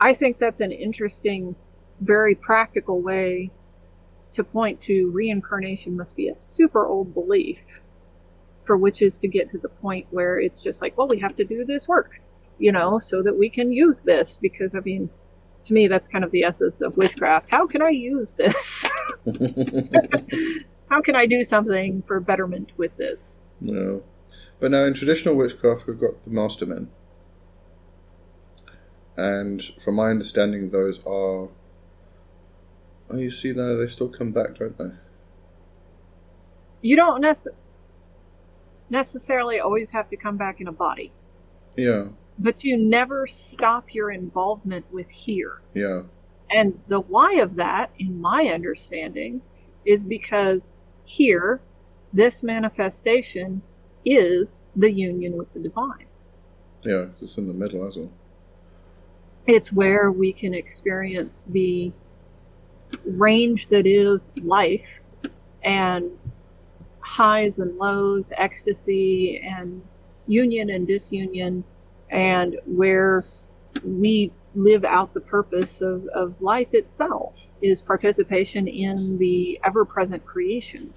I think that's an interesting, very practical way to point to reincarnation must be a super old belief for witches to get to the point where it's just like, well, we have to do this work, you know, so that we can use this. Because, I mean, to me, that's kind of the essence of witchcraft. How can I use this? How can I do something for betterment with this? No. But now in traditional witchcraft, we've got the mastermen. And from my understanding, those are. Oh, you see, now they still come back, don't they? You don't nece- necessarily always have to come back in a body. Yeah. But you never stop your involvement with here. Yeah. And the why of that, in my understanding, is because here, this manifestation is the union with the divine. Yeah, it's in the middle as well. It's where we can experience the range that is life and highs and lows, ecstasy and union and disunion, and where we live out the purpose of, of life itself is participation in the ever present creation.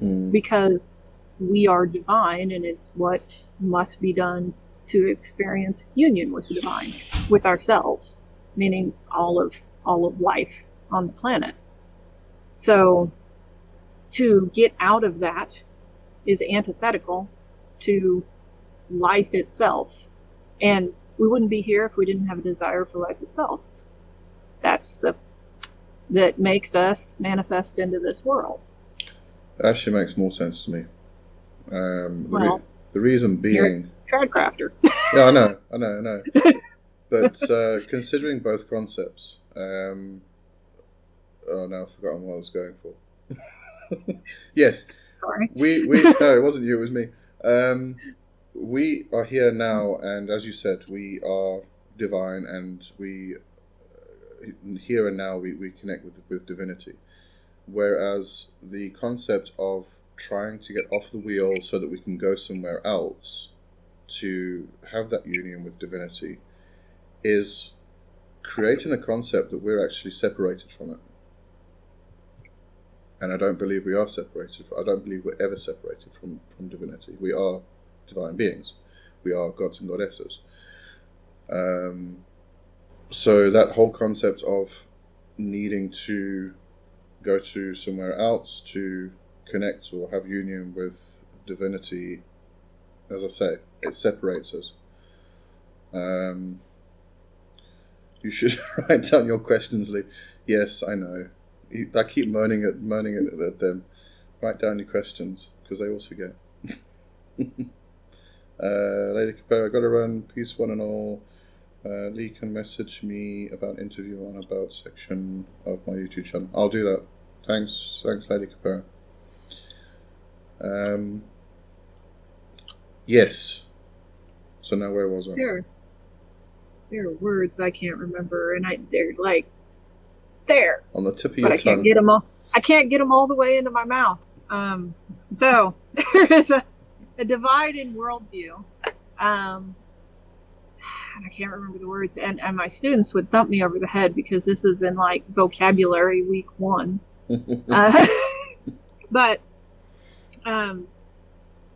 Mm. Because we are divine and it's what must be done to experience union with the divine, with ourselves, meaning all of all of life on the planet. So to get out of that is antithetical to life itself. And we wouldn't be here if we didn't have a desire for life itself. That's the that makes us manifest into this world. That actually makes more sense to me. Um, the, well, re- the reason being Tradcrafter. yeah, I know, I know, I know. But uh, considering both concepts, um, oh no, I've forgotten what I was going for. yes. Sorry. We we no, it wasn't you. It was me. Um, we are here now, and as you said, we are divine, and we uh, here and now we, we connect with with divinity. Whereas the concept of trying to get off the wheel so that we can go somewhere else to have that union with divinity is creating the concept that we're actually separated from it. And I don't believe we are separated. I don't believe we're ever separated from, from divinity. We are divine beings. We are gods and goddesses. Um, so that whole concept of needing to go to somewhere else to connect or have union with divinity as I say, it separates us. Um, you should write down your questions, Lee. Yes, I know. I keep moaning at moaning at, at them. Write down your questions because they always forget. Uh, Lady Capera, gotta run. Peace, one and all. Uh, Lee can message me about interview on about section of my YouTube channel. I'll do that. Thanks, thanks, Lady Capera. Um, yes. So now where was I? There, there are words I can't remember, and I they're like there, On the tip of but your I can't get them all. I can't get them all the way into my mouth. Um, so there is a, a divide in worldview. Um, and I can't remember the words, and, and my students would thump me over the head because this is in like vocabulary week one. Uh, but um,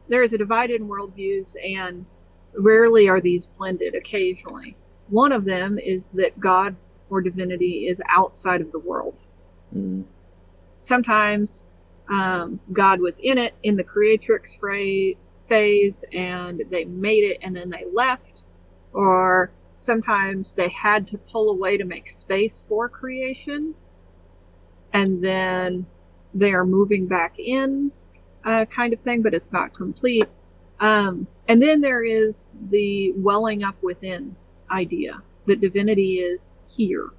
there is a divide in worldviews, and rarely are these blended. Occasionally, one of them is that God or divinity is outside of the world. Mm, Sometimes um, God was in it in the creatrix phase, and they made it, and then they left. Or sometimes they had to pull away to make space for creation, and then they are moving back in, uh, kind of thing, but it's not complete. Um, and then there is the welling up within idea that divinity is here.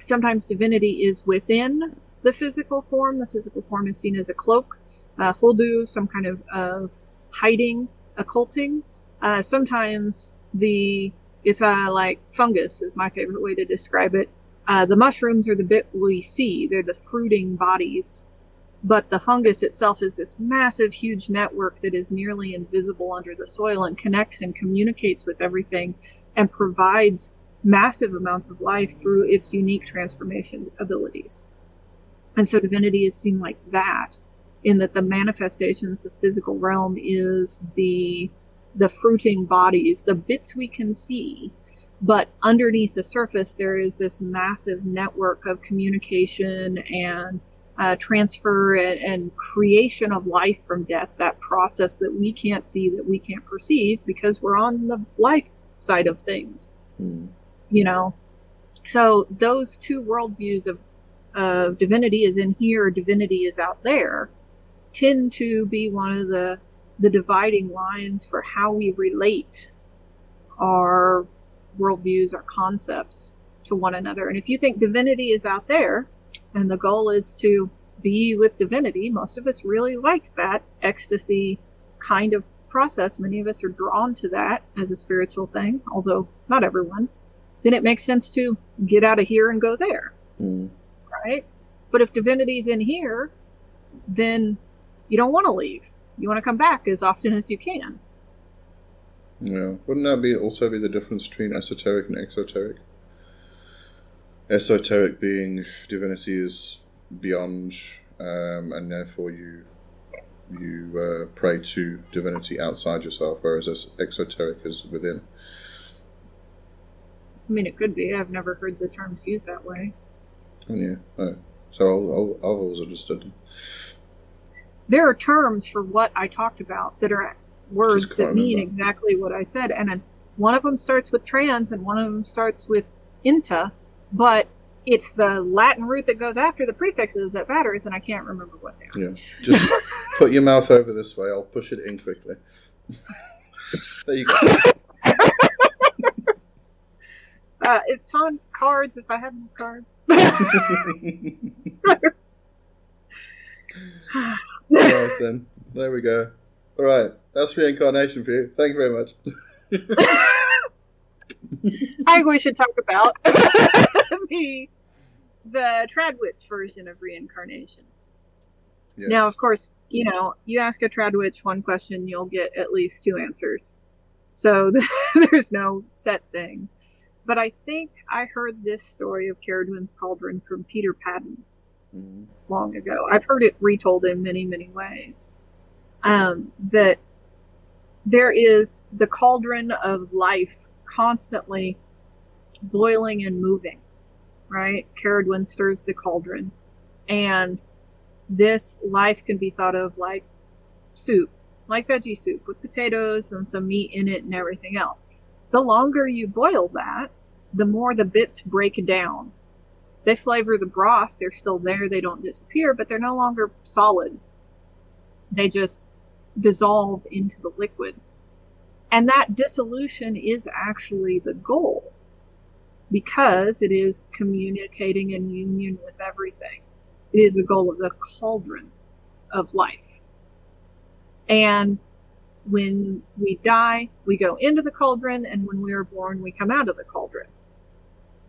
Sometimes divinity is within the physical form. The physical form is seen as a cloak, uh, holdu, some kind of uh, hiding, occulting. Uh, sometimes the it's uh, like fungus is my favorite way to describe it. Uh, the mushrooms are the bit we see; they're the fruiting bodies, but the fungus itself is this massive, huge network that is nearly invisible under the soil and connects and communicates with everything and provides massive amounts of life through its unique transformation abilities. And so divinity is seen like that, in that the manifestations of physical realm is the the fruiting bodies, the bits we can see, but underneath the surface there is this massive network of communication and uh, transfer and, and creation of life from death. That process that we can't see, that we can't perceive, because we're on the life side of things mm, you know? So those two worldviews of of divinity is in here divinity is out there tend to be one of the the dividing lines for how we relate our worldviews our concepts to one another. And if you think divinity is out there and the goal is to be with divinity most of us really like that ecstasy kind of process many of us are drawn to that as a spiritual thing although not everyone then it makes sense to get out of here and go there, mm. right? But if divinity's in here, then you don't want to leave. You want to come back as often as you can. Yeah. Wouldn't that be also be the difference between esoteric and exoteric? Esoteric being divinity is beyond, um, and therefore you you uh, pray to divinity outside yourself, whereas es- exoteric is within. I mean, it could be. I've never heard the terms used that way. Oh, yeah. Oh. So I'll, I'll, I've always understood them. There are terms for what I talked about that are words that mean remember. exactly what I said, and one of them starts with trans and one of them starts with inta, but it's the Latin root that goes after the prefixes that matters, and I can't remember what they are. Yeah. Just put your mouth over this way. I'll push it in quickly. there you go. Uh, it's on cards if I have any cards. right then. There we go. All right. That's reincarnation for you. Thank you very much. I think we should talk about the the Tradwitch version of reincarnation. Yes. Now, of course, you know, you ask a Tradwitch one question, you'll get at least two answers. So there's no set thing. But I think I heard this story of Ceridwen's Cauldron from Peter Paddon Mhm. long ago. I've heard it retold in many, many ways. Um, that there is the cauldron of life constantly boiling and moving, right? Ceridwen stirs the cauldron. And this life can be thought of like soup, like veggie soup with potatoes and some meat in it and everything else. The longer you boil that, the more the bits break down. They flavor the broth, they're still there, they don't disappear, but they're no longer solid. They just dissolve into the liquid. And that dissolution is actually the goal because it is communicating in union with everything. It is the goal of the cauldron of life. And when we die, we go into the cauldron, and when we are born, we come out of the cauldron.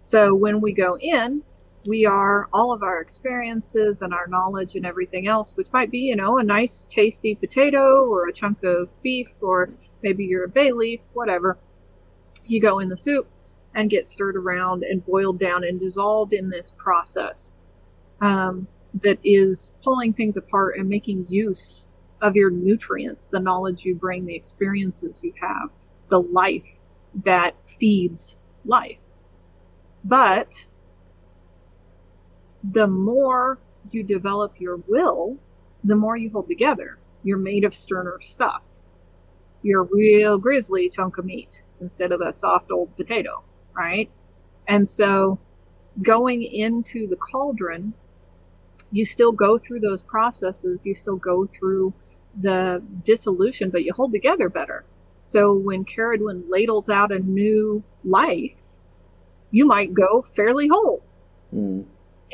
So when we go in, we are all of our experiences and our knowledge and everything else, which might be, you know, a nice tasty potato or a chunk of beef or maybe you're a bay leaf, whatever. You go in the soup and get stirred around and boiled down and dissolved in this process um, that is pulling things apart and making use of your nutrients, the knowledge you bring, the experiences you have, the life that feeds life. But the more you develop your will, the more you hold together. You're made of sterner stuff. You're a real grizzly chunk of meat instead of a soft old potato, right? And so going into the cauldron, you still go through those processes. You still go through the dissolution, but you hold together better. So when Ceridwen ladles out a new life, you might go fairly whole. Mm.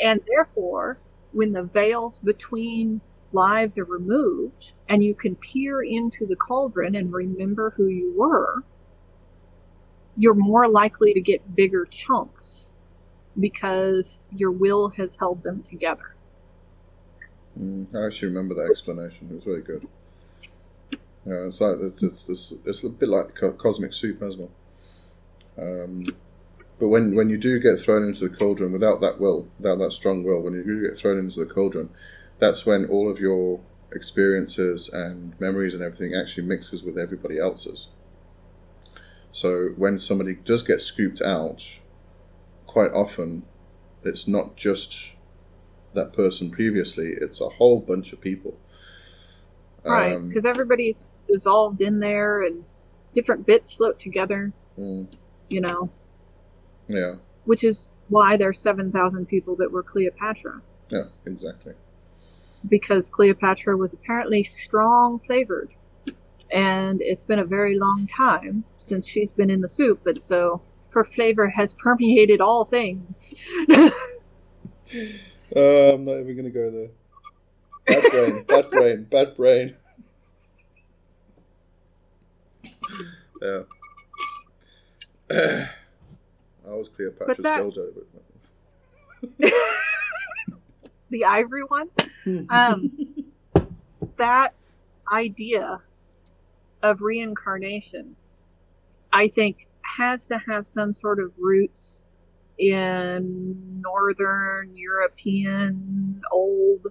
And therefore, when the veils between lives are removed and you can peer into the cauldron and remember who you were, you're more likely to get bigger chunks because your will has held them together. Mm, I actually remember that explanation. It was very good. Yeah, it's like it's, it's, it's, it's a bit like cosmic soup as well. Um, but when, when you do get thrown into the cauldron without that will, without that strong will, when you do get thrown into the cauldron, that's when all of your experiences and memories and everything actually mixes with everybody else's. So when somebody does get scooped out, quite often it's not just that person previously, it's a whole bunch of people. Right, because um, everybody's dissolved in there and different bits float together. Mm. You know, yeah. Which is why there's 7,000 people that were Cleopatra. Yeah, exactly. Because Cleopatra was apparently strong flavored. And it's been a very long time since she's been in the soup, but so her flavor has permeated all things. uh, I'm not even going to go there. Bad brain, bad brain, bad brain. yeah. I was Cleopatra's that... dildo, but the ivory one. Um, that idea of reincarnation, I think, has to have some sort of roots in Northern European old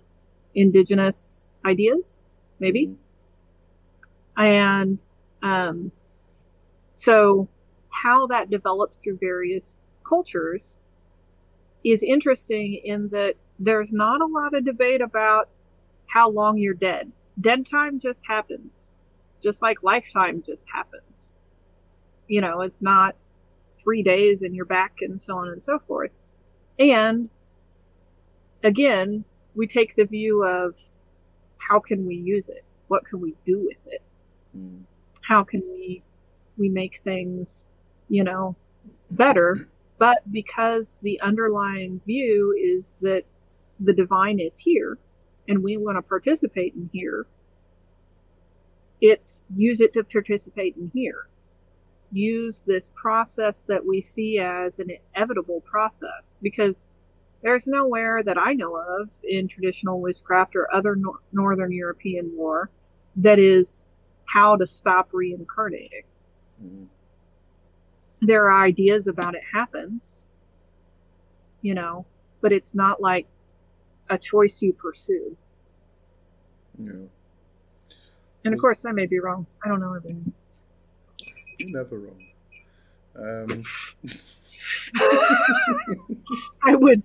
indigenous ideas, maybe. Mm-hmm. And um, so how that develops through various cultures is interesting in that there's not a lot of debate about how long you're dead. Dead time just happens, just like lifetime just happens. You know, it's not three days and you're back and so on and so forth. And again, we take the view of how can we use it? What can we do with it? Mm. How can we we make things you know, better. But because the underlying view is that the divine is here and we want to participate in here, it's use it to participate in here. Use this process that we see as an inevitable process because there's nowhere that I know of in traditional witchcraft or other no- Northern European lore that is how to stop reincarnating. Mm-hmm there are ideas about it happens, you know, but it's not like a choice you pursue. Yeah. And of course, I may be wrong. I don't know everything. You're never wrong. Um. I would.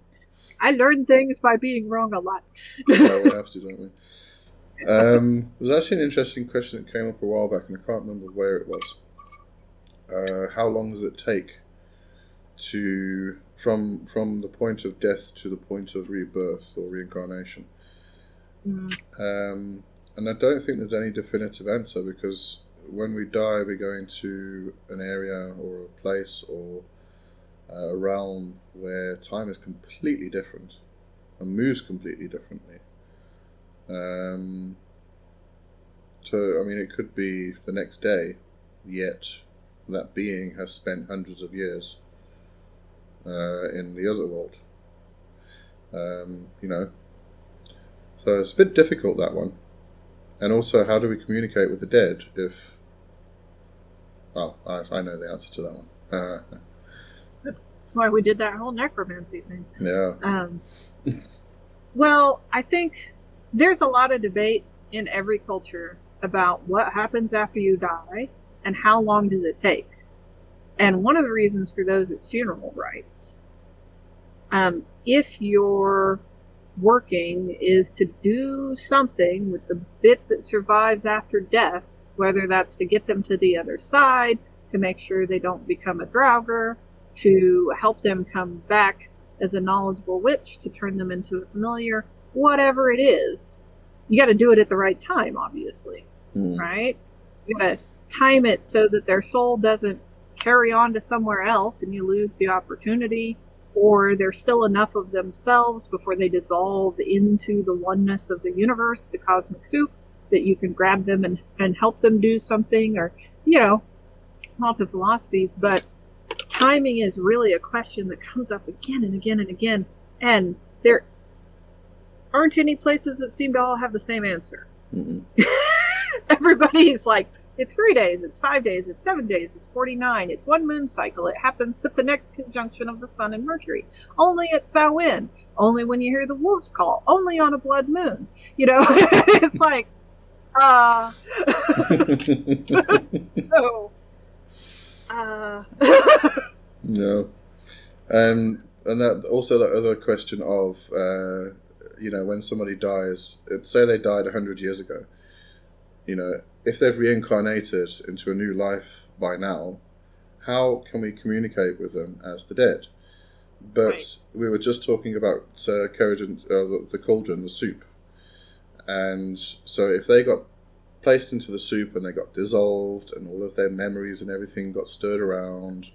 I learn things by being wrong a lot. yeah, we have to, don't we? Um, there was actually an interesting question that came up a while back, and I can't remember where it was uh, how long does it take to from from the point of death to the point of rebirth or reincarnation? Mm. Um, and I don't think there's any definitive answer because when we die, we go into an area or a place or uh, a realm where time is completely different and moves completely differently. Um, so, I mean, it could be the next day, yet that being has spent hundreds of years uh, in the other world. Um, you know, so it's a bit difficult that one. And also, how do we communicate with the dead if? Oh, I, I know the answer to that one. Uh, That's why we did that whole necromancy thing. yeah. Um, well, I think there's a lot of debate in every culture about what happens after you die and how long does it take. And one of the reasons for those is funeral rites. Um, if your working is to do something with the bit that survives after death, whether that's to get them to the other side, to make sure they don't become a draugr, to help them come back as a knowledgeable witch, to turn them into a familiar, whatever it is, you got to do it at the right time, obviously, Mm. right? You got to time it so that their soul doesn't carry on to somewhere else and you lose the opportunity, or there's still enough of themselves before they dissolve into the oneness of the universe, the cosmic soup, that you can grab them and, and help them do something, or, you know, lots of philosophies, but timing is really a question that comes up again and again and again, and there aren't any places that seem to all have the same answer. Everybody's like, it's three days, it's five days, it's seven days, it's 49, it's one moon cycle. It happens at the next conjunction of the sun and Mercury. Only at Samhain. Only when you hear the wolves call. Only on a blood moon. You know, it's like, uh, so, uh, No. Um, and that also that other question of, uh, you know, when somebody dies, say they died 100 years ago, you know, if they've reincarnated into a new life by now, how can we communicate with them as the dead? But Right. we were just talking about uh, uh, the, the cauldron, the soup. And so if they got placed into the soup and they got dissolved and all of their memories and everything got stirred around,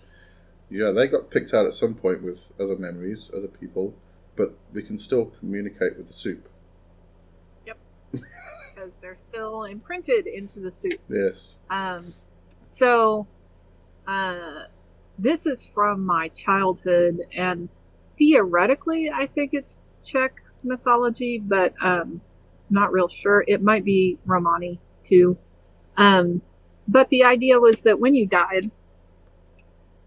yeah, they got picked out at some point with other memories, other people, but we can still communicate with the soup. because they're still imprinted into the suit. Yes. Um, so, uh, this is from my childhood, and theoretically, I think it's Czech mythology, but um, not real sure. It might be Romani too. Um, but the idea was that when you died,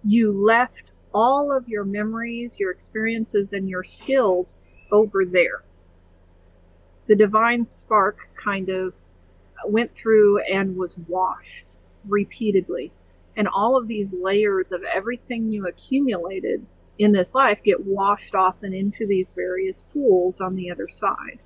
you left all of your memories, your experiences, and your skills over there. The divine spark kind of went through and was washed repeatedly. And all of these layers of everything you accumulated in this life get washed off and into these various pools on the other side.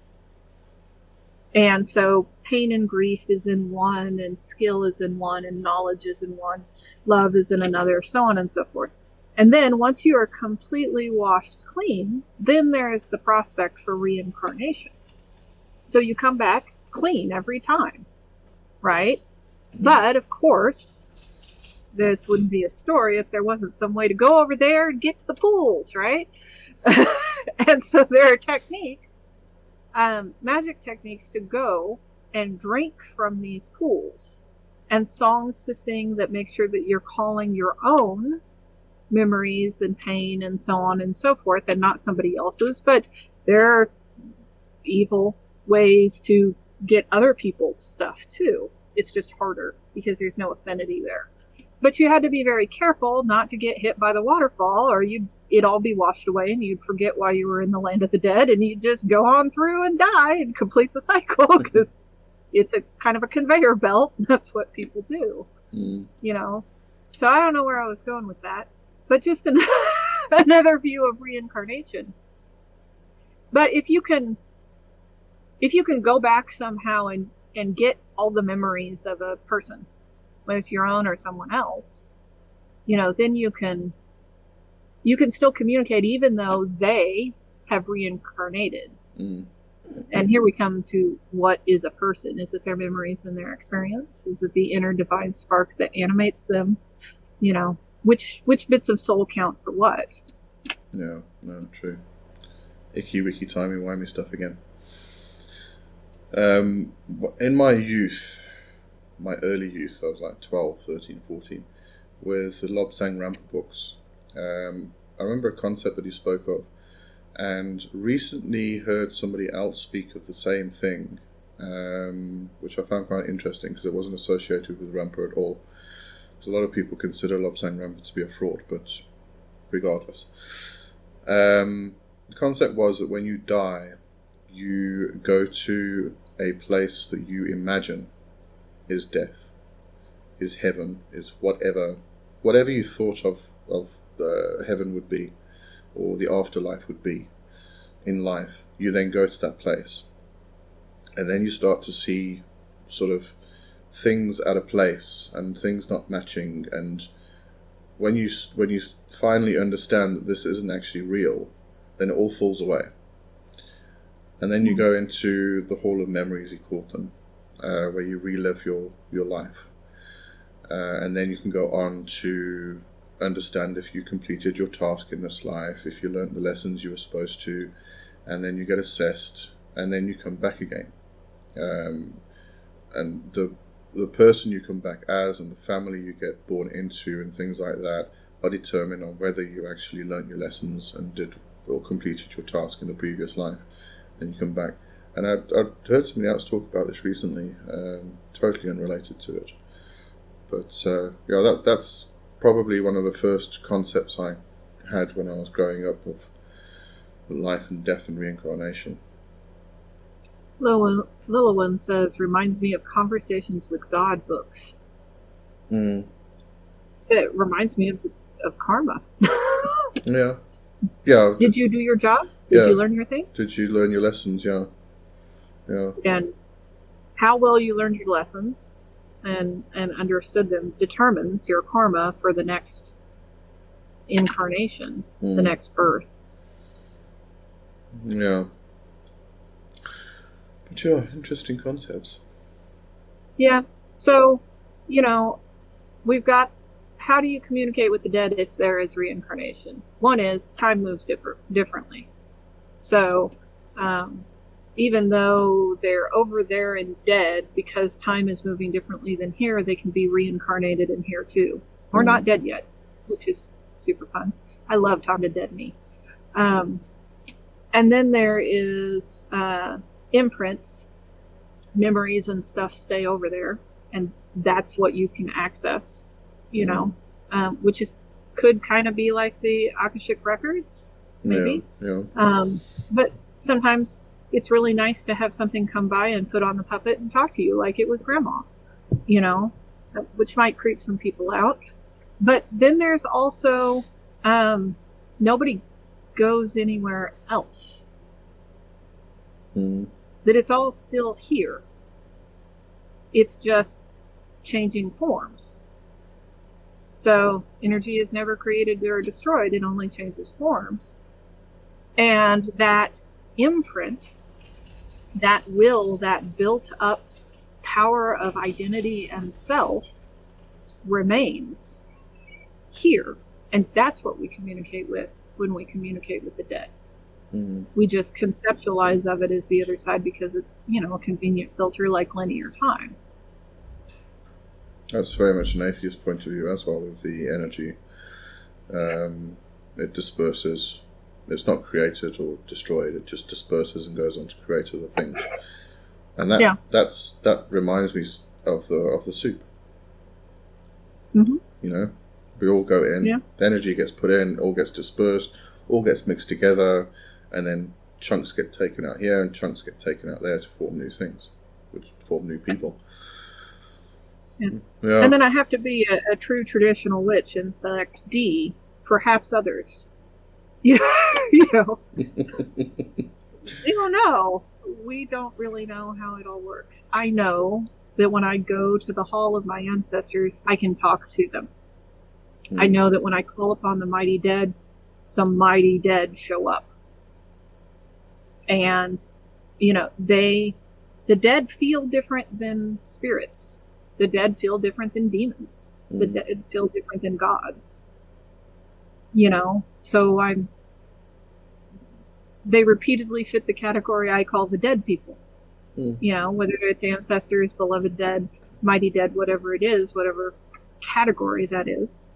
And so pain and grief is in one, and skill is in one, and knowledge is in one, love is in another, so on and so forth. And then once you are completely washed clean, then there is the prospect for reincarnation. So you come back clean every time, right? But of course, this wouldn't be a story if there wasn't some way to go over there and get to the pools, right? and so there are techniques, um, magic techniques to go and drink from these pools, and songs to sing that make sure that you're calling your own memories and pain and so on and so forth, and not somebody else's. But there are evil ways to get other people's stuff too. It's just harder because there's no affinity there. But you had to be very careful not to get hit by the waterfall, or you'd it'd all be washed away, and you'd forget why you were in the land of the dead, and you'd just go on through and die and complete the cycle because it's a kind of a conveyor belt. That's what people do, Mm. you know. So I don't know where I was going with that, but just an, another view of reincarnation. But if you can, if you can go back somehow and and get all the memories of a person, whether it's your own or someone else, you know, then you can you can still communicate even though they have reincarnated. Mm. and here we come to what is a person? Is it their memories and their experience? Is it the inner divine sparks that animates them? You know, which which bits of soul count for what? Yeah, no, true. Icky wicky timey wimey stuff again. Um, in my youth, my early youth, I was like 12, 13, 14, with the Lobsang Rampa books. Um, I remember a concept that he spoke of, and recently heard somebody else speak of the same thing, um, which I found quite interesting because it wasn't associated with Rampa at all. Because a lot of people consider Lobsang Rampa to be a fraud, but regardless. Um, the concept was that when you die, you go to a place that you imagine is death, is heaven, is whatever, whatever you thought of of uh, heaven would be, or the afterlife would be in life. You then go to that place, and then you start to see sort of things out of place and things not matching and when you when you finally understand that this isn't actually real then it all falls away and then you go into the Hall of Memories, he called them, uh, where you relive your, your life. Uh, and then you can go on to understand if you completed your task in this life, if you learnt the lessons you were supposed to, and then you get assessed, and then you come back again. Um, and the the person you come back as and the family you get born into and things like that are determined on whether you actually learnt your lessons and did or completed your task in the previous life then you come back. And I, I heard somebody else talk about this recently, um, totally unrelated to it. But uh, yeah, that's that's probably one of the first concepts I had when I was growing up of life and death and reincarnation. Little, one says, reminds me of conversations with God books. Mm. It reminds me of, of karma. yeah. Yeah. Did you do your job? Did Yeah. you learn your thing? Did you learn your lessons? Yeah. Yeah. And how well you learned your lessons and and understood them determines your karma for the next incarnation, the Mm. next birth. Yeah. But yeah, interesting concepts. Yeah. So, you know, we've got how do you communicate with the dead if there is reincarnation? One is time moves differ- differently. So, um, even though they're over there and dead, because time is moving differently than here, they can be reincarnated in here too. Or Mhm. not dead yet, which is super fun. I love talking to dead me. Um, and then there is uh, imprints memories and stuff stay over there and that's what you can access you know um, which is could kind of be like the akashic records maybe Yeah. um, but sometimes it's really nice to have something come by and put on the puppet and talk to you like it was grandma you know uh, which might creep some people out but then there's also um, nobody goes anywhere else Mm. that it's all still here. It's just changing forms. So energy is never created or destroyed, it only changes forms. And that imprint, that will, that built up power of identity and self remains here. And that's what we communicate with when we communicate with the dead Mm. we just conceptualize of it as the other side because it's you know a convenient filter like linear time That's very much an atheist point of view as well with the energy. Um, it disperses. It's not created or destroyed. It just disperses and goes on to create other things. And that Yeah. that's that reminds me of the of the soup. Mhm. You know, we all go in. Yeah. The energy gets put in, all gets dispersed, all gets mixed together, and then chunks get taken out here and chunks get taken out there to form new things, which form new people. Yeah. Yeah. and then i have to be a, a true traditional witch and select d perhaps others you you know we don't know we don't really know how it all works i know that when i go to the hall of my ancestors i can talk to them I Mm. know that when I call upon the mighty dead, some mighty dead show up. And you know, they, the dead feel different than spirits. The dead feel different than demons. The Mm. dead feel different than gods. You know, so I'm, they repeatedly fit the category I call the dead people. Mm. You know, whether it's ancestors, beloved dead, mighty dead, whatever it is, whatever category that is.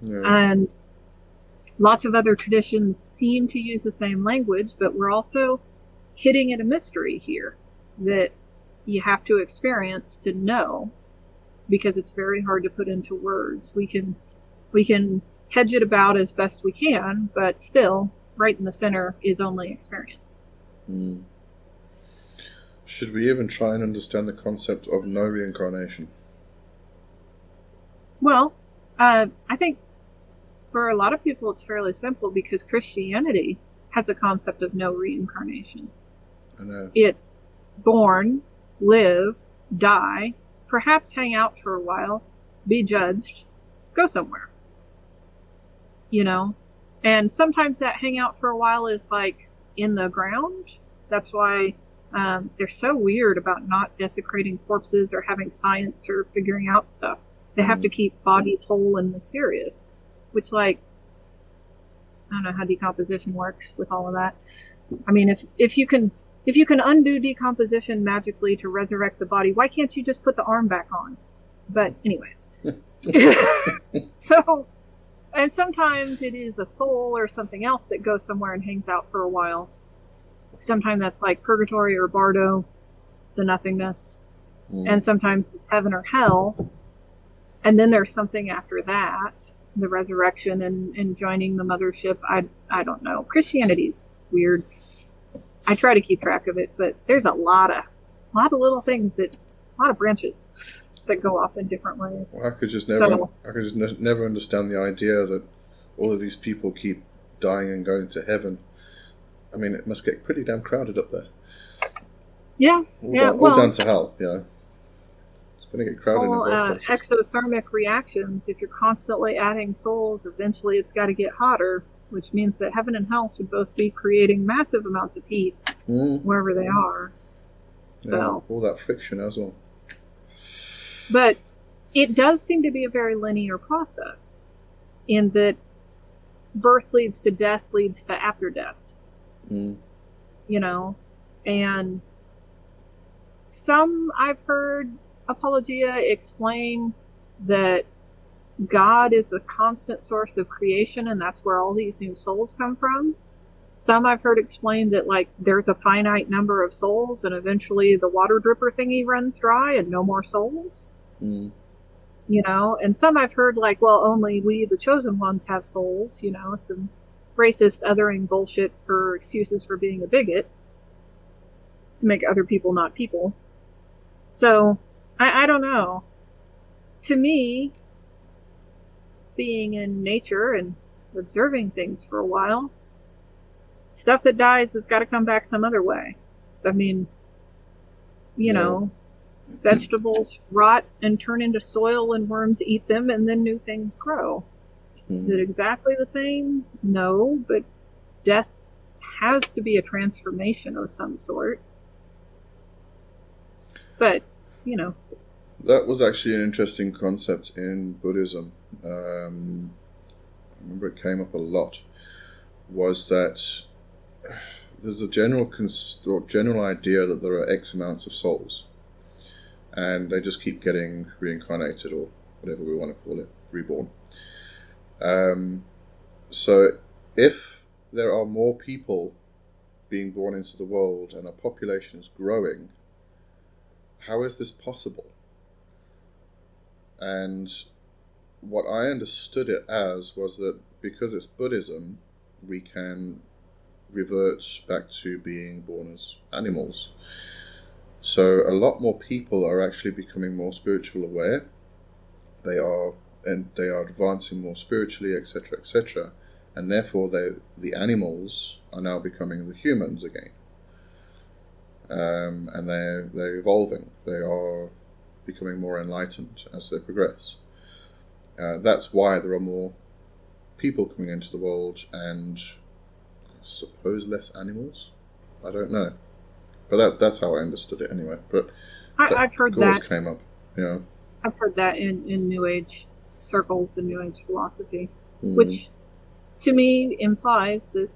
Yeah. And lots of other traditions seem to use the same language, but we're also hitting at a mystery here that you have to experience to know because it's very hard to put into words. We can we can hedge it about as best we can, but still right in the center is only experience. Mm. Should we even try and understand the concept of no reincarnation? Well, uh, I think for a lot of people it's fairly simple because Christianity has a concept of no reincarnation. I know. It's born, live, die, perhaps hang out for a while, be judged, go somewhere. You know? And sometimes that hang out for a while is like in the ground. That's why um, they're so weird about not desecrating corpses or having science or figuring out stuff. They have Mhm. to keep bodies whole and mysterious, which, like, I don't know how decomposition works with all of that. I mean, if if you can if you can undo decomposition magically to resurrect the body, why can't you just put the arm back on? But anyways, so and sometimes it is a soul or something else that goes somewhere and hangs out for a while. Sometimes that's like purgatory or bardo, the nothingness, Mm. and sometimes it's heaven or hell. And then there's something after that, the resurrection and, and joining the mothership. I I don't know. Christianity's weird. I try to keep track of it, but there's a lot of lot of little things that a lot of branches that go off in different ways. Well, I could just never, So- I could just ne- never understand the idea that all of these people keep dying and going to heaven. I mean, it must get pretty damn crowded up there. Yeah, All, Yeah, down, well- all down to hell, you know. It's going to get crowded all in uh, both places. exothermic reactions. If you're constantly adding souls, eventually it's got to get hotter, which means that heaven and hell should both be creating massive amounts of heat Mm, wherever they are. So. yeah, all that friction as well. But it does seem to be a very linear process in that birth leads to death leads to after death, Mm, you know? And some I've heard Apologia explain that God is a constant source of creation and that's where all these new souls come from. Some I've heard explain that like there's a finite number of souls and eventually the water dripper thingy runs dry and no more souls. mm, you know and some i've heard like well only we the chosen ones have souls you know some racist othering bullshit for excuses for being a bigot to make other people not people. So i, I don't know. To me being in nature and observing things for a while stuff that dies has got to come back some other way i mean you Yeah. know vegetables rot and turn into soil and worms eat them and then new things grow. Is mm. it exactly the same? No, but death has to be a transformation of some sort. But, you know, That was actually an interesting concept in Buddhism. Um, I remember it came up a lot. Was that there's a general cons- or general idea that there are X amounts of souls, and they just keep getting reincarnated or whatever we want to call it, reborn. Um, so, if there are more people being born into the world and our population is growing, how is this possible? And what I understood it as was that because it's Buddhism, we can revert back to being born as animals. So a lot more people are actually becoming more spiritual aware. They are and they are advancing more spiritually, etc., etc. And therefore, they the animals are now becoming the humans again. Um, and they're they're evolving. They are becoming more enlightened as they progress. Uh, that's why there are more people coming into the world and suppose less animals. I don't know, But that that's how I understood it anyway. But I, that I've heard that. came up. Yeah. I've heard that in, in New Age circles and New Age philosophy, Mm. which to me implies that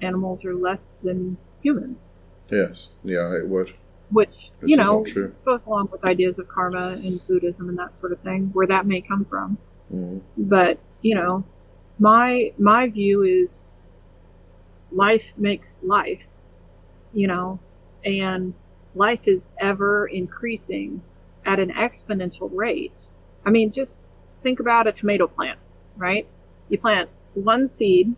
animals are less than humans, Yes. Yeah, it would. which, Which you know, goes along with ideas of karma and Buddhism and that sort of thing, where that may come from. Mm. But, you know, my my view is life makes life, you know, and life is ever increasing at an exponential rate. I mean, just think about a tomato plant, right? You plant one seed,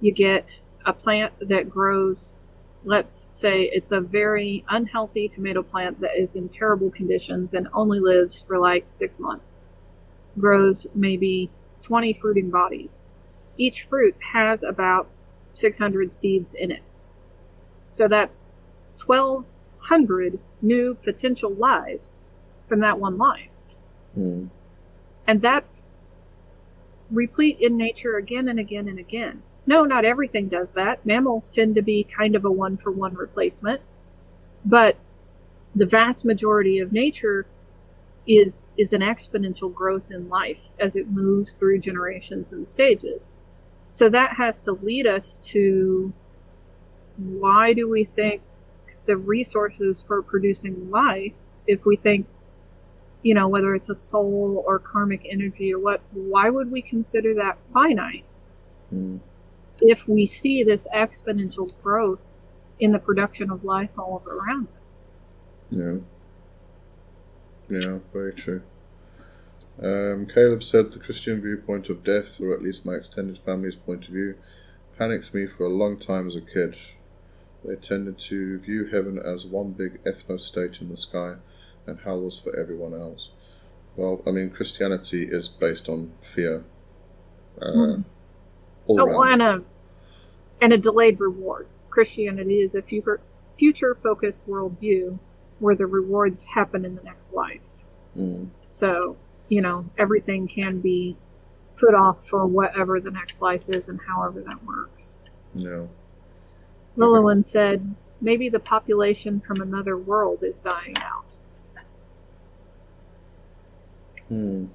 you get a plant that grows, let's say it's a very unhealthy tomato plant that is in terrible conditions and only lives for like six months. Grows maybe 20 fruiting bodies. Each fruit has about 600 seeds in it. So that's 1,200 new potential lives from that one life. Mm. And that's replete in nature again and again and again. No, not everything does that. Mammals tend to be kind of a one for one replacement. But the vast majority of nature is is an exponential growth in life as it moves through generations and stages. So that has to lead us to why do we think the resources for producing life, if we think you know, whether it's a soul or karmic energy or what, why would we consider that finite Mm. if we see this exponential growth in the production of life all around us? Yeah. Yeah, very true. Um, Caleb said the Christian viewpoint of death, or at least my extended family's point of view, panicked me for a long time as a kid. They tended to view heaven as one big ethno state in the sky, and hell was for everyone else. Well, I mean, Christianity is based on fear. Uh, Hmm. all Oh, around. and a and a delayed reward. Christianity is a future future focused worldview where the rewards happen in the next life. Mm, So, you know, everything can be put off for whatever the next life is and however that works. yeah. Lillian said, maybe the population from another world is dying out. Hmm.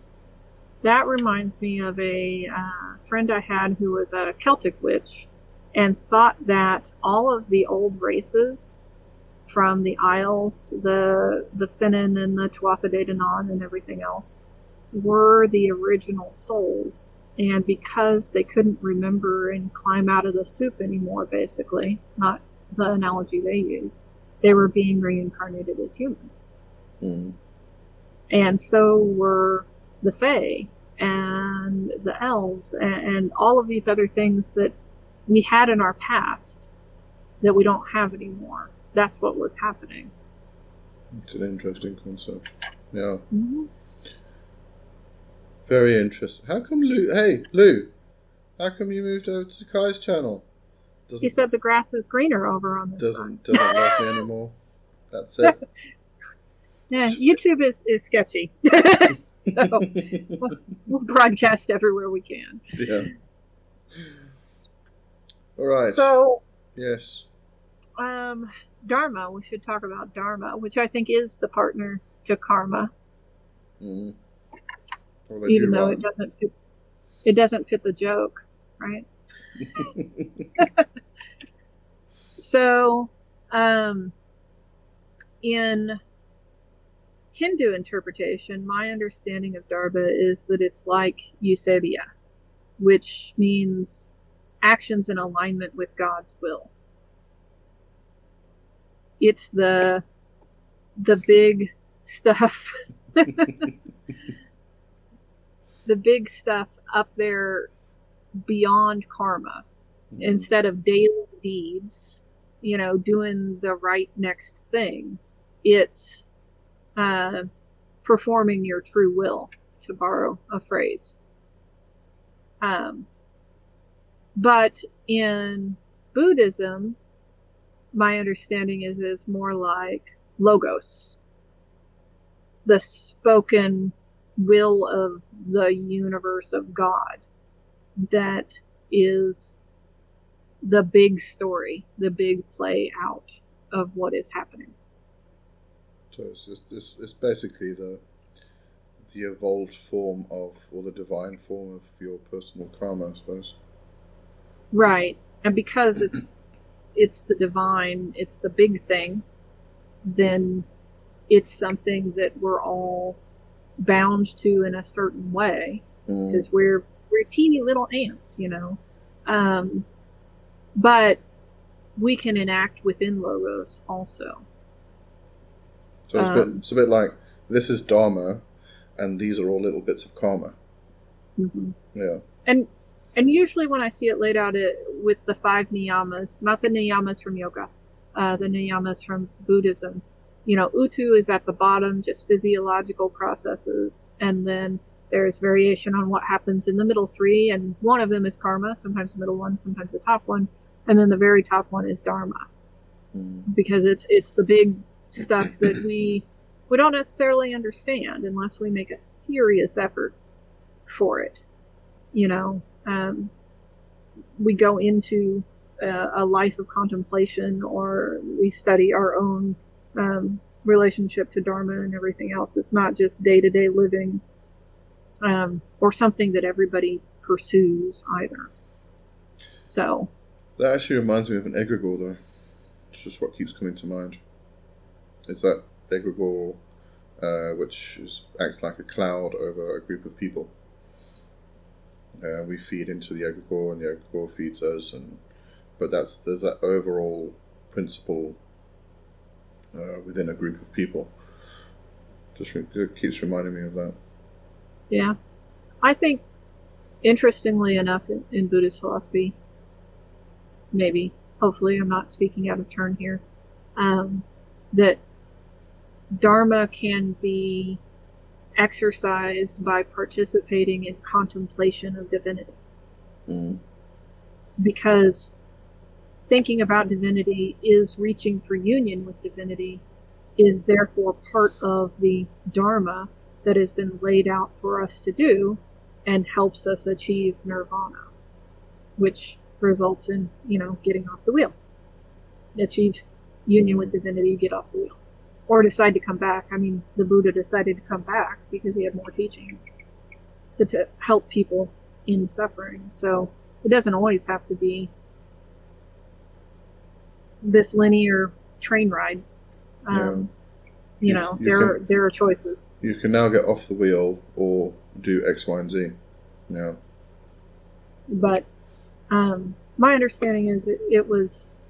That reminds me of a uh, friend I had who was a Celtic witch and thought that all of the old races from the Isles, the the Finnan and the Tuatha De Danann and everything else, were the original souls. And because they couldn't remember and climb out of the soup anymore, basically, not the analogy they used, they were being reincarnated as humans. Mm, And so were the Fae and the elves and, and all of these other things that we had in our past that we don't have anymore. That's what was happening. it's an interesting concept. Yeah. Mhm. Very interesting. How come Lou? Hey, Lou. How come you moved over to Kai's channel? Doesn't He said the grass is greener over on this side. doesn't doesn't like me anymore. That's it. Yeah, YouTube is, is sketchy. so we'll broadcast everywhere we can. yeah. All right. So, yes. um, Dharma, we should talk about Dharma, which I think is the partner to Karma. Mm. Well, even though rhyme. it doesn't fit it doesn't fit the joke right? So um in hindu interpretation my understanding of dharma is that it's like eusebia which means actions in alignment with god's will. It's the the big stuff the big stuff up there beyond karma instead of daily deeds you know doing the right next thing. It's uh, performing your true will to borrow a phrase. Um, but in buddhism my understanding is is more like logos. The spoken will of the universe of God that is the big story, the big play out of what is happening. So it's, it's, it's basically the the evolved form of, or the divine form of your personal karma, I suppose. Right, and because it's it's the divine, it's the big thing, then it's something that we're all bound to in a certain way because mm. we're we're teeny little ants, you know. Um, but we can enact within logos also. So it's, um, a bit, um, it's a bit like this is dharma, and these are all little bits of karma. Mm-hmm. Yeah. And and usually when I see it laid out it, with the five niyamas, not the niyamas from yoga, uh, the niyamas from Buddhism, you know, utu is at the bottom, just physiological processes, and then there's variation on what happens in the middle three, and one of them is karma, sometimes the middle one, sometimes the top one, and then the very top one is dharma, mm. because it's it's the big stuff that we we don't necessarily understand unless we make a serious effort for it. You know, um, we go into a, a, life of contemplation or we study our own um, relationship to Dharma and everything else. It's not just day to day living um, or something that everybody pursues either. So. That actually reminds me of an egregore, though. It's just what keeps coming to mind. It's that egregore uh, which is, acts like a cloud over a group of people. Uh, we feed into the egregore, and the egregore feeds us, and but that's there's that overall principle uh, within a group of people. Just it keeps reminding me of that. Yeah, I think interestingly enough in, in Buddhist philosophy, maybe hopefully I'm not speaking out of turn here, um, that Dharma can be exercised by participating in contemplation of divinity. Mm. Because thinking about divinity is reaching for union with divinity, is therefore part of the Dharma that has been laid out for us to do and helps us achieve nirvana, which results in, you know, getting off the wheel. Achieve union with divinity, get off the wheel or decide to come back. I mean, the Buddha decided to come back because he had more teachings to, to help people in suffering. So it doesn't always have to be this linear train ride. Um, yeah. You, you know, you there can, are, there are choices. You can now get off the wheel or do X, Y, and Z. Yeah. But um, my understanding is it, it was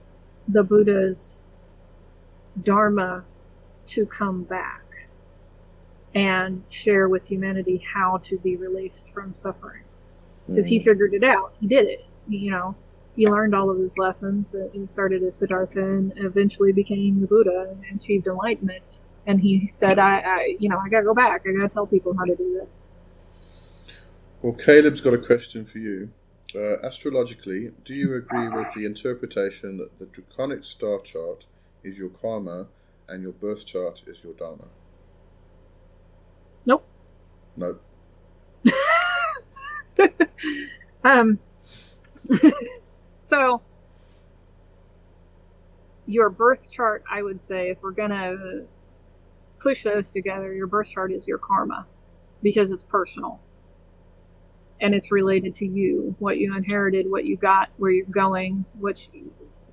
the Buddha's dharma to come back and share with humanity how to be released from suffering. Because mm. he figured it out. He did it. You know, he learned all of his lessons. He started as Siddhartha and eventually became the Buddha and achieved enlightenment. And he said, I, I you know, I gotta go back. I gotta tell people how to do this. Well, Caleb's got a question for you. Uh, astrologically, do you agree with the interpretation that the draconic star chart is your karma and your birth chart is your Dharma? Nope. Nope. um, so, your birth chart, I would say, if we're going to push those together, your birth chart is your karma because it's personal and it's related to you, what you inherited, what you got, where you're going, what you,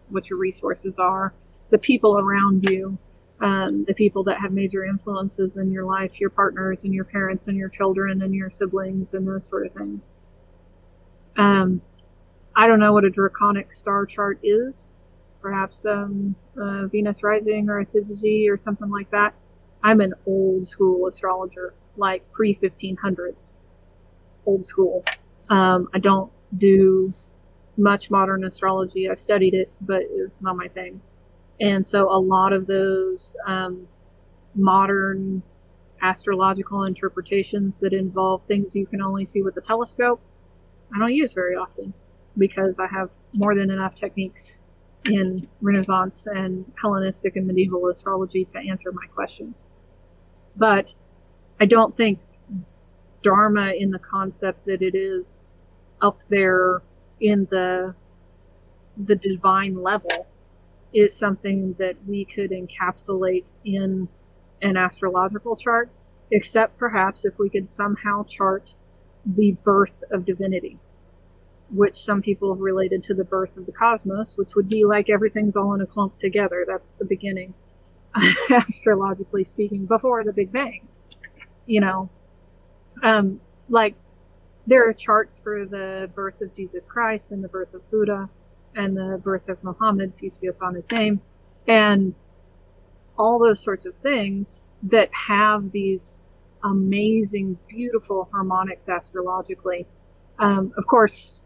what your resources are, the people around you, um, the people that have major influences in your life, your partners and your parents and your children and your siblings and those sort of things. Um, I don't know what a draconic star chart is. Perhaps um, Venus rising or a Syzygy or something like that. I'm an old school astrologer, like pre 1500s, old school. Um, I don't do much modern astrology. I've studied it, but it's not my thing. And so a lot of those um, modern astrological interpretations that involve things you can only see with a telescope, I don't use very often because I have more than enough techniques in Renaissance and Hellenistic and medieval astrology to answer my questions. But I don't think Dharma in the concept that it is up there in the the divine level is something that we could encapsulate in an astrological chart, except perhaps if we could somehow chart the birth of divinity, which some people have related to the birth of the cosmos, which would be like everything's all in a clump together. That's the beginning, astrologically speaking, before the Big Bang. You know, um, like there are charts for the birth of Jesus Christ and the birth of Buddha and the birth of Muhammad, peace be upon his name, and all those sorts of things that have these amazing, beautiful harmonics astrologically. Um, of course,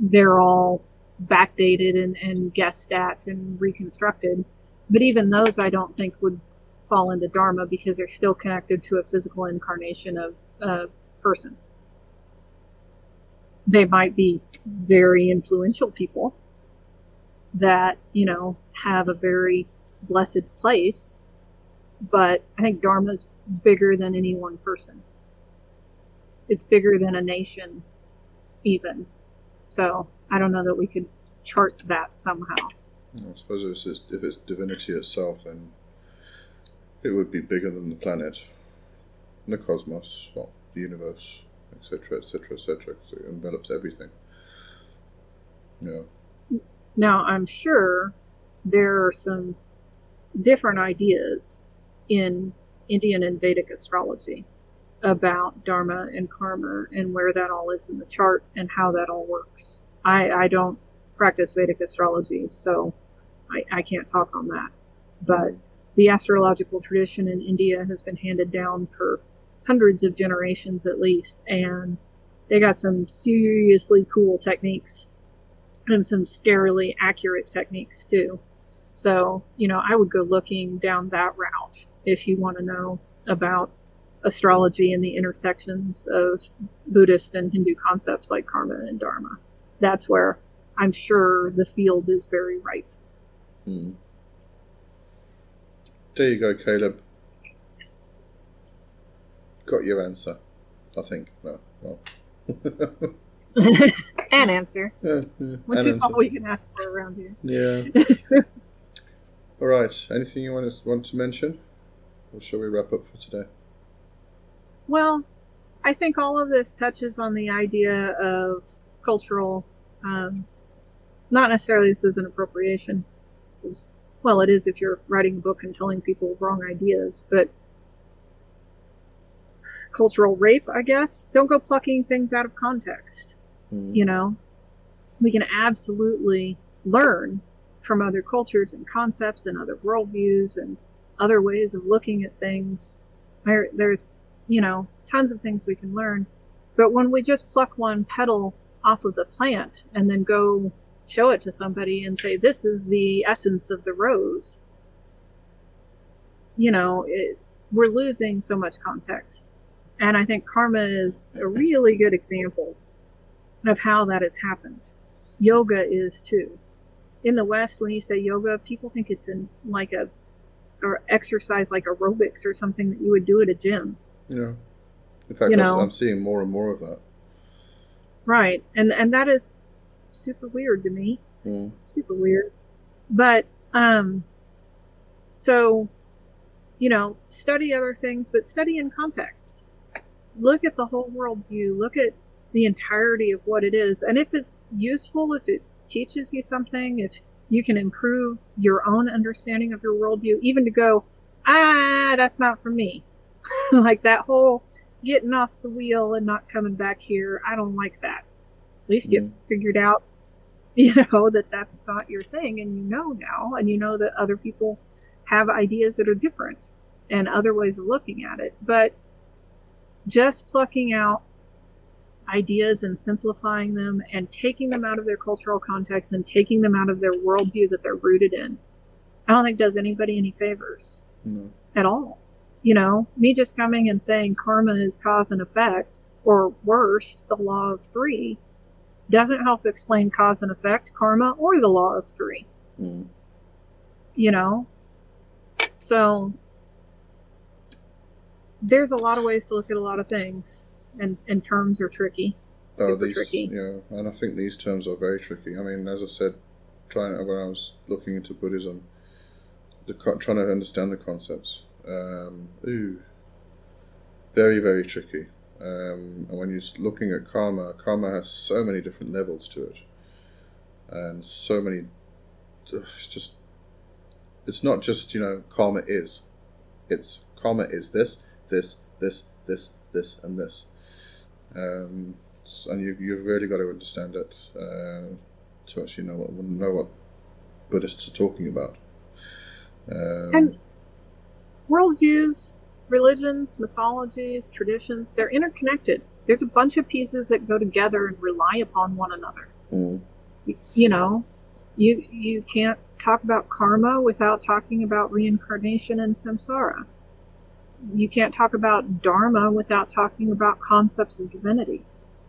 they're all backdated and, and guessed at and reconstructed, but even those I don't think would fall into Dharma because they're still connected to a physical incarnation of a person. They might be very influential people that, you know, have a very blessed place, but I think Dharma is bigger than any one person. It's bigger than a nation, even. So I don't know that we could chart that somehow. I suppose if it's, if it's divinity itself, then it would be bigger than the planet, the cosmos, well, the universe etc., etc., etc., because it envelops everything. Yeah. Now, I'm sure there are some different ideas in Indian and Vedic astrology about Dharma and Karma and where that all is in the chart and how that all works. I, I don't practice Vedic astrology, so I, I can't talk on that. But the astrological tradition in India has been handed down for hundreds of generations at least, and they got some seriously cool techniques and some scarily accurate techniques too. So, you know, I would go looking down that route if you want to know about astrology and the intersections of Buddhist and Hindu concepts like karma and dharma. That's where I'm sure the field is very ripe. Hmm. There you go, Caleb got your answer. I think. No, well. An answer. Yeah, yeah, Which an is answer. all we can ask for around here. Yeah. All right. Anything you want to want to mention, or shall we wrap up for today? Well, I think all of this touches on the idea of cultural, um, not necessarily this is an appropriation. Well, it is if you're writing a book and telling people wrong ideas, but cultural rape, I guess. Don't go plucking things out of context. Mm. You know, we can absolutely learn from other cultures and concepts and other worldviews and other ways of looking at things. There, there's, you know, tons of things we can learn. But when we just pluck one petal off of the plant and then go show it to somebody and say, this is the essence of the rose, you know, it, we're losing so much context. And I think karma is a really good example of how that has happened. Yoga is too. In the West, when you say yoga, people think it's in like a or exercise like aerobics or something that you would do at a gym. Yeah. In fact, You I'm- know. I'm seeing more and more of that. Right. And and that is super weird to me. Mm. Super weird. But um so you know, study other things, but study in context. Look at the whole worldview. Look at the entirety of what it is. And if it's useful, if it teaches you something, if you can improve your own understanding of your worldview, even to go, ah, that's not for me. like that whole getting off the wheel and not coming back here, I don't like that. At least you Mm. figured out, you know, that that's not your thing, and you know now, and you know that other people have ideas that are different and other ways of looking at it. But just plucking out ideas and simplifying them and taking them out of their cultural context and taking them out of their worldview that they're rooted in, I don't think does anybody any favors No. at all. You know, me just coming and saying karma is cause and effect, or worse, the law of three, doesn't help explain cause and effect, karma, or the law of three. Mm. You know? So, there's a lot of ways to look at a lot of things, and, and terms are tricky. Oh, Super these, tricky. yeah, and I think these terms are very tricky. I mean, as I said trying when I was looking into Buddhism, the trying to understand the concepts. Um, ooh, very very tricky. Um, and when you're looking at karma, karma has so many different levels to it, and so many. It's just. It's not just you know karma is, it's karma is this, this, this, this, this, and this. Um, and you you've really got to understand it uh, to actually know what know what Buddhists are talking about. Um, And- Worldviews, religions, mythologies, traditions, they're interconnected. There's a bunch of pieces that go together and rely upon one another. mm, You know, you you can't talk about karma without talking about reincarnation and samsara. You can't talk about dharma without talking about concepts of divinity.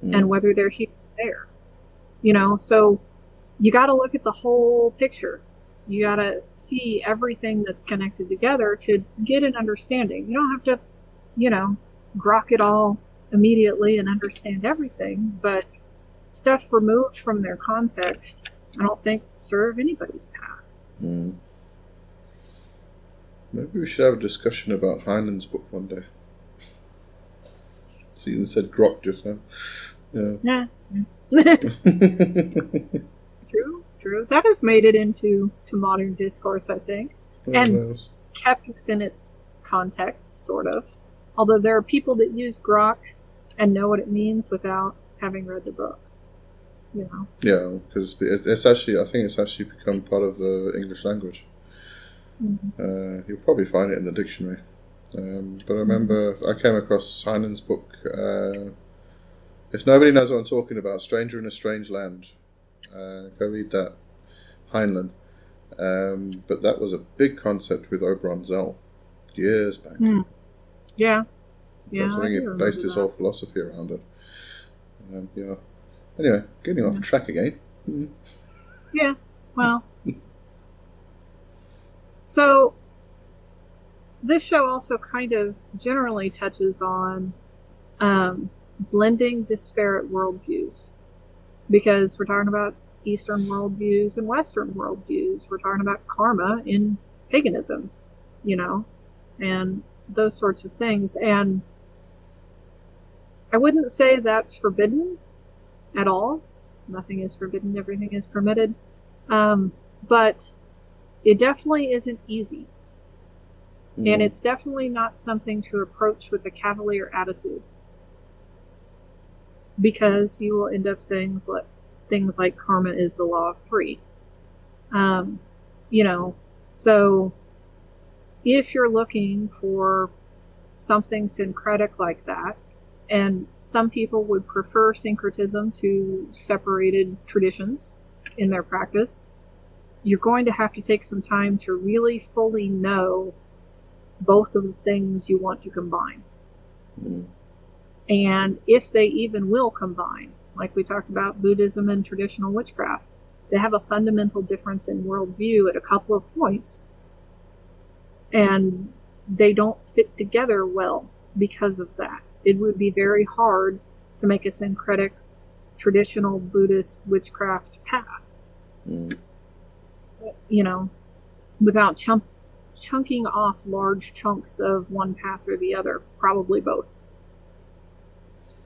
mm, and whether they're here or there. You know, so you got to look at the whole picture. You got to see everything that's connected together to get an understanding. You don't have to, you know, grok it all immediately and understand everything, but stuff removed from their context, I don't think serve anybody's path. mm. Maybe we should have a discussion about Heinlein's book one day. So you said grok just now. Yeah. Yeah. true. That has made it into to modern discourse, I think. And- kept within its context, sort of. Although there are people that use grok and know what it means without having read the book. You know. Yeah, because it's actually, I think it's actually become part of the English language. Uh, you'll probably find it in the dictionary. Um, but I remember I came across Heinlein's book. Uh, if nobody knows what I'm talking about, Stranger in a Strange Land. Uh, go read that. Heinlein. Um, but that was a big concept with Oberon Zell years back. Hmm. Yeah. Yeah. I think he based his that. whole philosophy around it. Um, yeah. Anyway, getting off track again. Mm. Well. So, this show also kind of generally touches on um, blending disparate worldviews. Because we're talking about Eastern worldviews and Western worldviews. We're talking about karma in paganism, you know, and those sorts of things. And I wouldn't say that's forbidden at all. Nothing is forbidden, everything is permitted. Um, but it definitely isn't easy. And Mm. it's definitely not something to approach with a cavalier attitude. Because you will end up saying things like karma is the law of three. Um, you know, so if you're looking for something syncretic like that, and some people would prefer syncretism to separated traditions in their practice, you're going to have to take some time to really fully know both of the things you want to combine. Mm. And if they even will combine, like we talked about Buddhism and traditional witchcraft, they have a fundamental difference in worldview at a couple of points. And they don't fit together well because of that. It would be very hard to make a syncretic traditional Buddhist witchcraft path Mm. you know, without chunk, chunking off large chunks of one path or the other, probably both.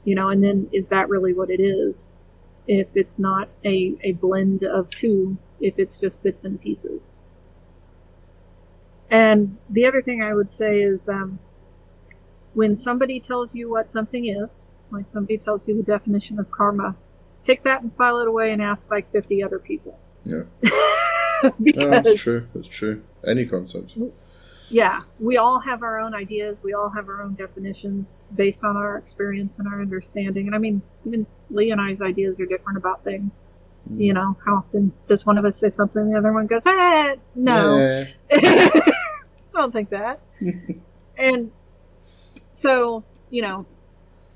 You know, and then is that really what it is? If it's not a, a blend of two, if it's just bits and pieces. And the other thing I would say is um, when somebody tells you what something is, like somebody tells you the definition of karma, take that and file it away and ask like 50 other people. Yeah. because No, that's true. That's true. Any concept. Yeah, we all have our own ideas. We all have our own definitions based on our experience and our understanding. And I mean, even Lee and I's ideas are different about things. Mm. You know, how often does one of us say something, the other one goes, "Ah, no, Yeah. I don't think that." and so, you know,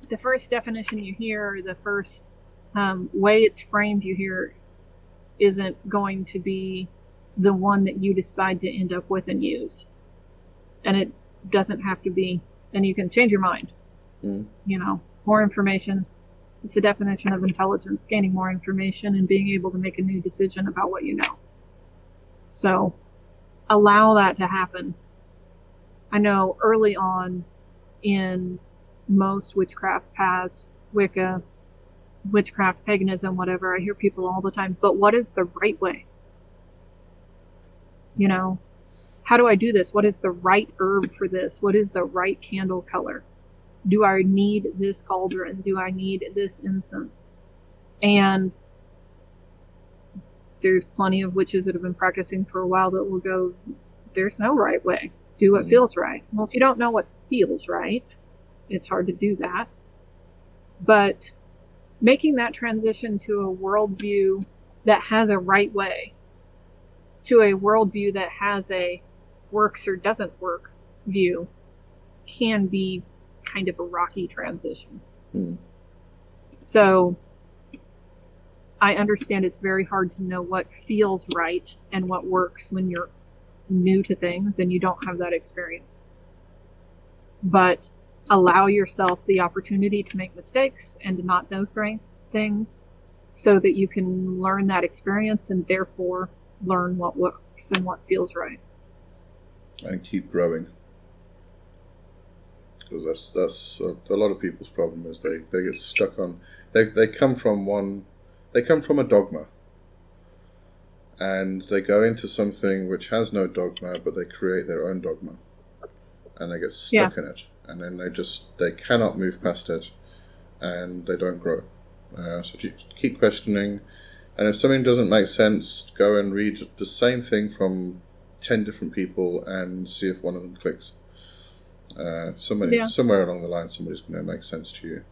the first definition you hear, or the first um, way it's framed you hear, isn't going to be the one that you decide to end up with and use. And it doesn't have to be, and you can change your mind. Mm. You know, more information. It's the definition of intelligence, gaining more information and being able to make a new decision about what you know. So allow that to happen. I know early on in most witchcraft paths, Wicca, witchcraft, paganism, whatever, I hear people all the time, but what is the right way? You know, how do I do this? What is the right herb for this? What is the right candle color? Do I need this cauldron? Do I need this incense? And there's plenty of witches that have been practicing for a while that will go, there's no right way. Do what mm-hmm. feels right. Well, if you don't know what feels right, it's hard to do that. But making that transition to a worldview that has a right way, to a worldview that has a works or doesn't work view, can be kind of a rocky transition. Hmm. So I understand it's very hard to know what feels right and what works when you're new to things and you don't have that experience. But allow yourself the opportunity to make mistakes and to not know things so that you can learn that experience and therefore learn what works and what feels right. And keep growing. Because that's that's a, a lot of people's problem is they, they get stuck on they they come from one they come from a dogma. And they go into something which has no dogma but they create their own dogma. And they get stuck in it. And then they just they cannot move past it. And they don't grow. Uh, so keep questioning. And if something doesn't make sense go and read the same thing from 10 different people and see if one of them clicks uh, somebody Yeah. somewhere along the line somebody's going to make sense to you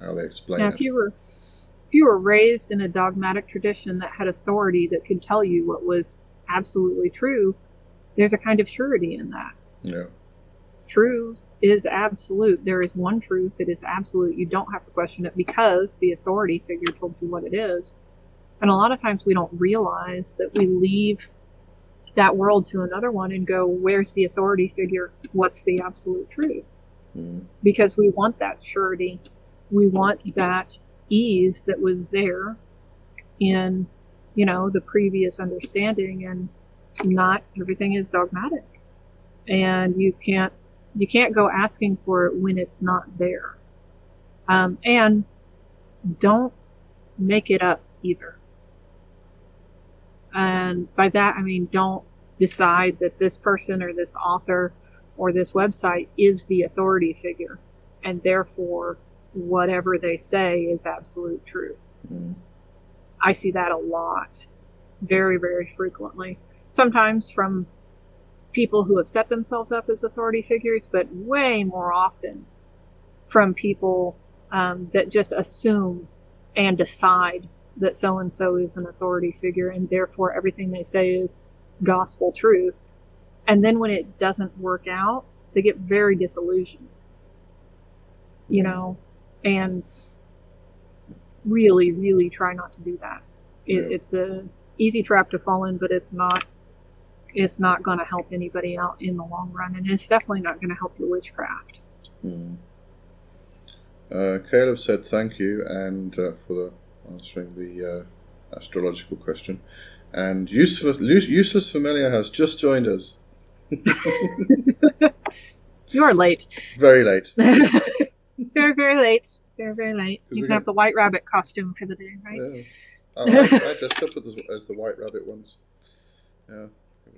how they explain Now, it if you were if you were raised in a dogmatic tradition that had authority that could tell you what was absolutely true, there's a kind of surety in that. yeah Truth is absolute. There is one truth. It is absolute. You don't have to question it because the authority figure told you what it is. And a lot of times we don't realize that we leave that world to another one and go, where's the authority figure? What's the absolute truth? mm, because we want that surety. We want that ease that was there in, you know, the previous understanding and not everything is dogmatic. And you can't, you can't go asking for it when it's not there. Um, and don't make it up either. And by that, I mean, don't decide that this person or this author or this website is the authority figure, and therefore whatever they say is absolute truth. mm, I see that a lot, very, very frequently. Sometimes from people who have set themselves up as authority figures, but way more often from people um, that just assume and decide that so and so is an authority figure, and therefore everything they say is gospel truth. And then when it doesn't work out, they get very disillusioned. You know, and really, really try not to do that. It, Yeah. It's a easy trap to fall in, but it's not. It's not going to help anybody out in the long run, and it's definitely not going to help your witchcraft. mm. Uh, Caleb said thank you and uh, for the answering the uh, astrological question. And Useless, Useless Familiar has just joined us. You are late. Very late. very, very late. Very, very late. You can have the white rabbit costume for the day, right? Yeah. Oh, I, I dressed up as, as the White Rabbit once. Yeah, was,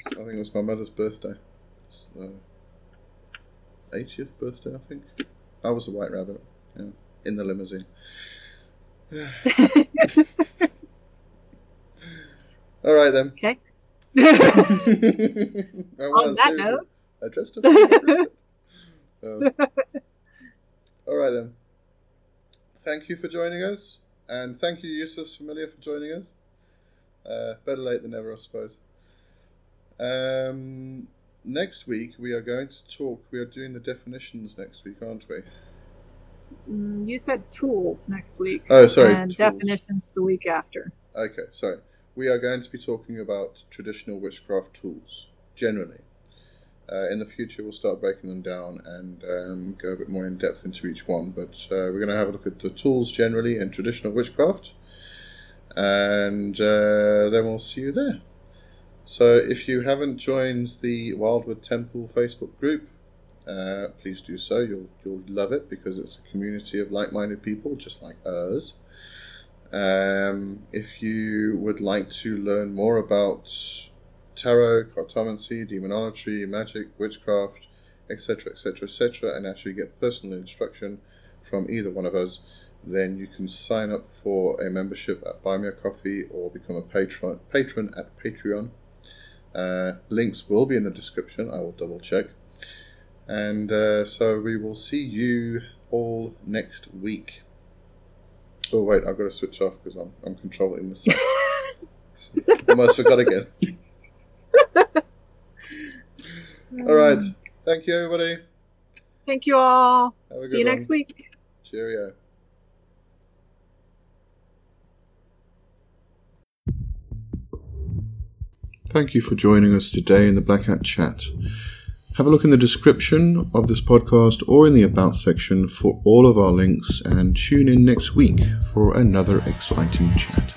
I think it was my mother's birthday. It's, uh, 80th birthday, I think. I was the White Rabbit. Yeah, in the limousine. All right then. okay. On that note. I dressed up. as a rabbit. Oh. All right then. Thank you for joining us, and thank you, Useless Familiar, for joining us. Uh, better late than never, I suppose. Um, next week we are going to talk. We are doing the definitions next week, aren't we? Mm, you said tools next week. Oh, sorry. And tools. definitions the week after. Okay, sorry. We are going to be talking about traditional witchcraft tools generally. Uh, in the future, we'll start breaking them down and um, go a bit more in depth into each one. But uh, we're going to have a look at the tools generally in traditional witchcraft, and uh, then we'll see you there. So if you haven't joined the Wildwood Temple Facebook group, uh, please do so. You'll you'll love it because it's a community of like-minded people, just like us. Um, if you would like to learn more about tarot, cartomancy, demonology, magic, witchcraft, etc., etc., etc., and actually get personal instruction from either one of us, then you can sign up for a membership at Buy Me a Coffee or become a patron patron at Patreon. Uh, links will be in the description. I will double check. And uh, so we will see you all next week. Oh wait, I've got to switch off because I'm I'm controlling the site. Almost forgot again. all right. Thank you, everybody. Thank you all. See you next week. Cheerio. Thank you for joining us today in the Black Hat Chat. Have a look in the description of this podcast or in the About section for all of our links and tune in next week for another exciting chat.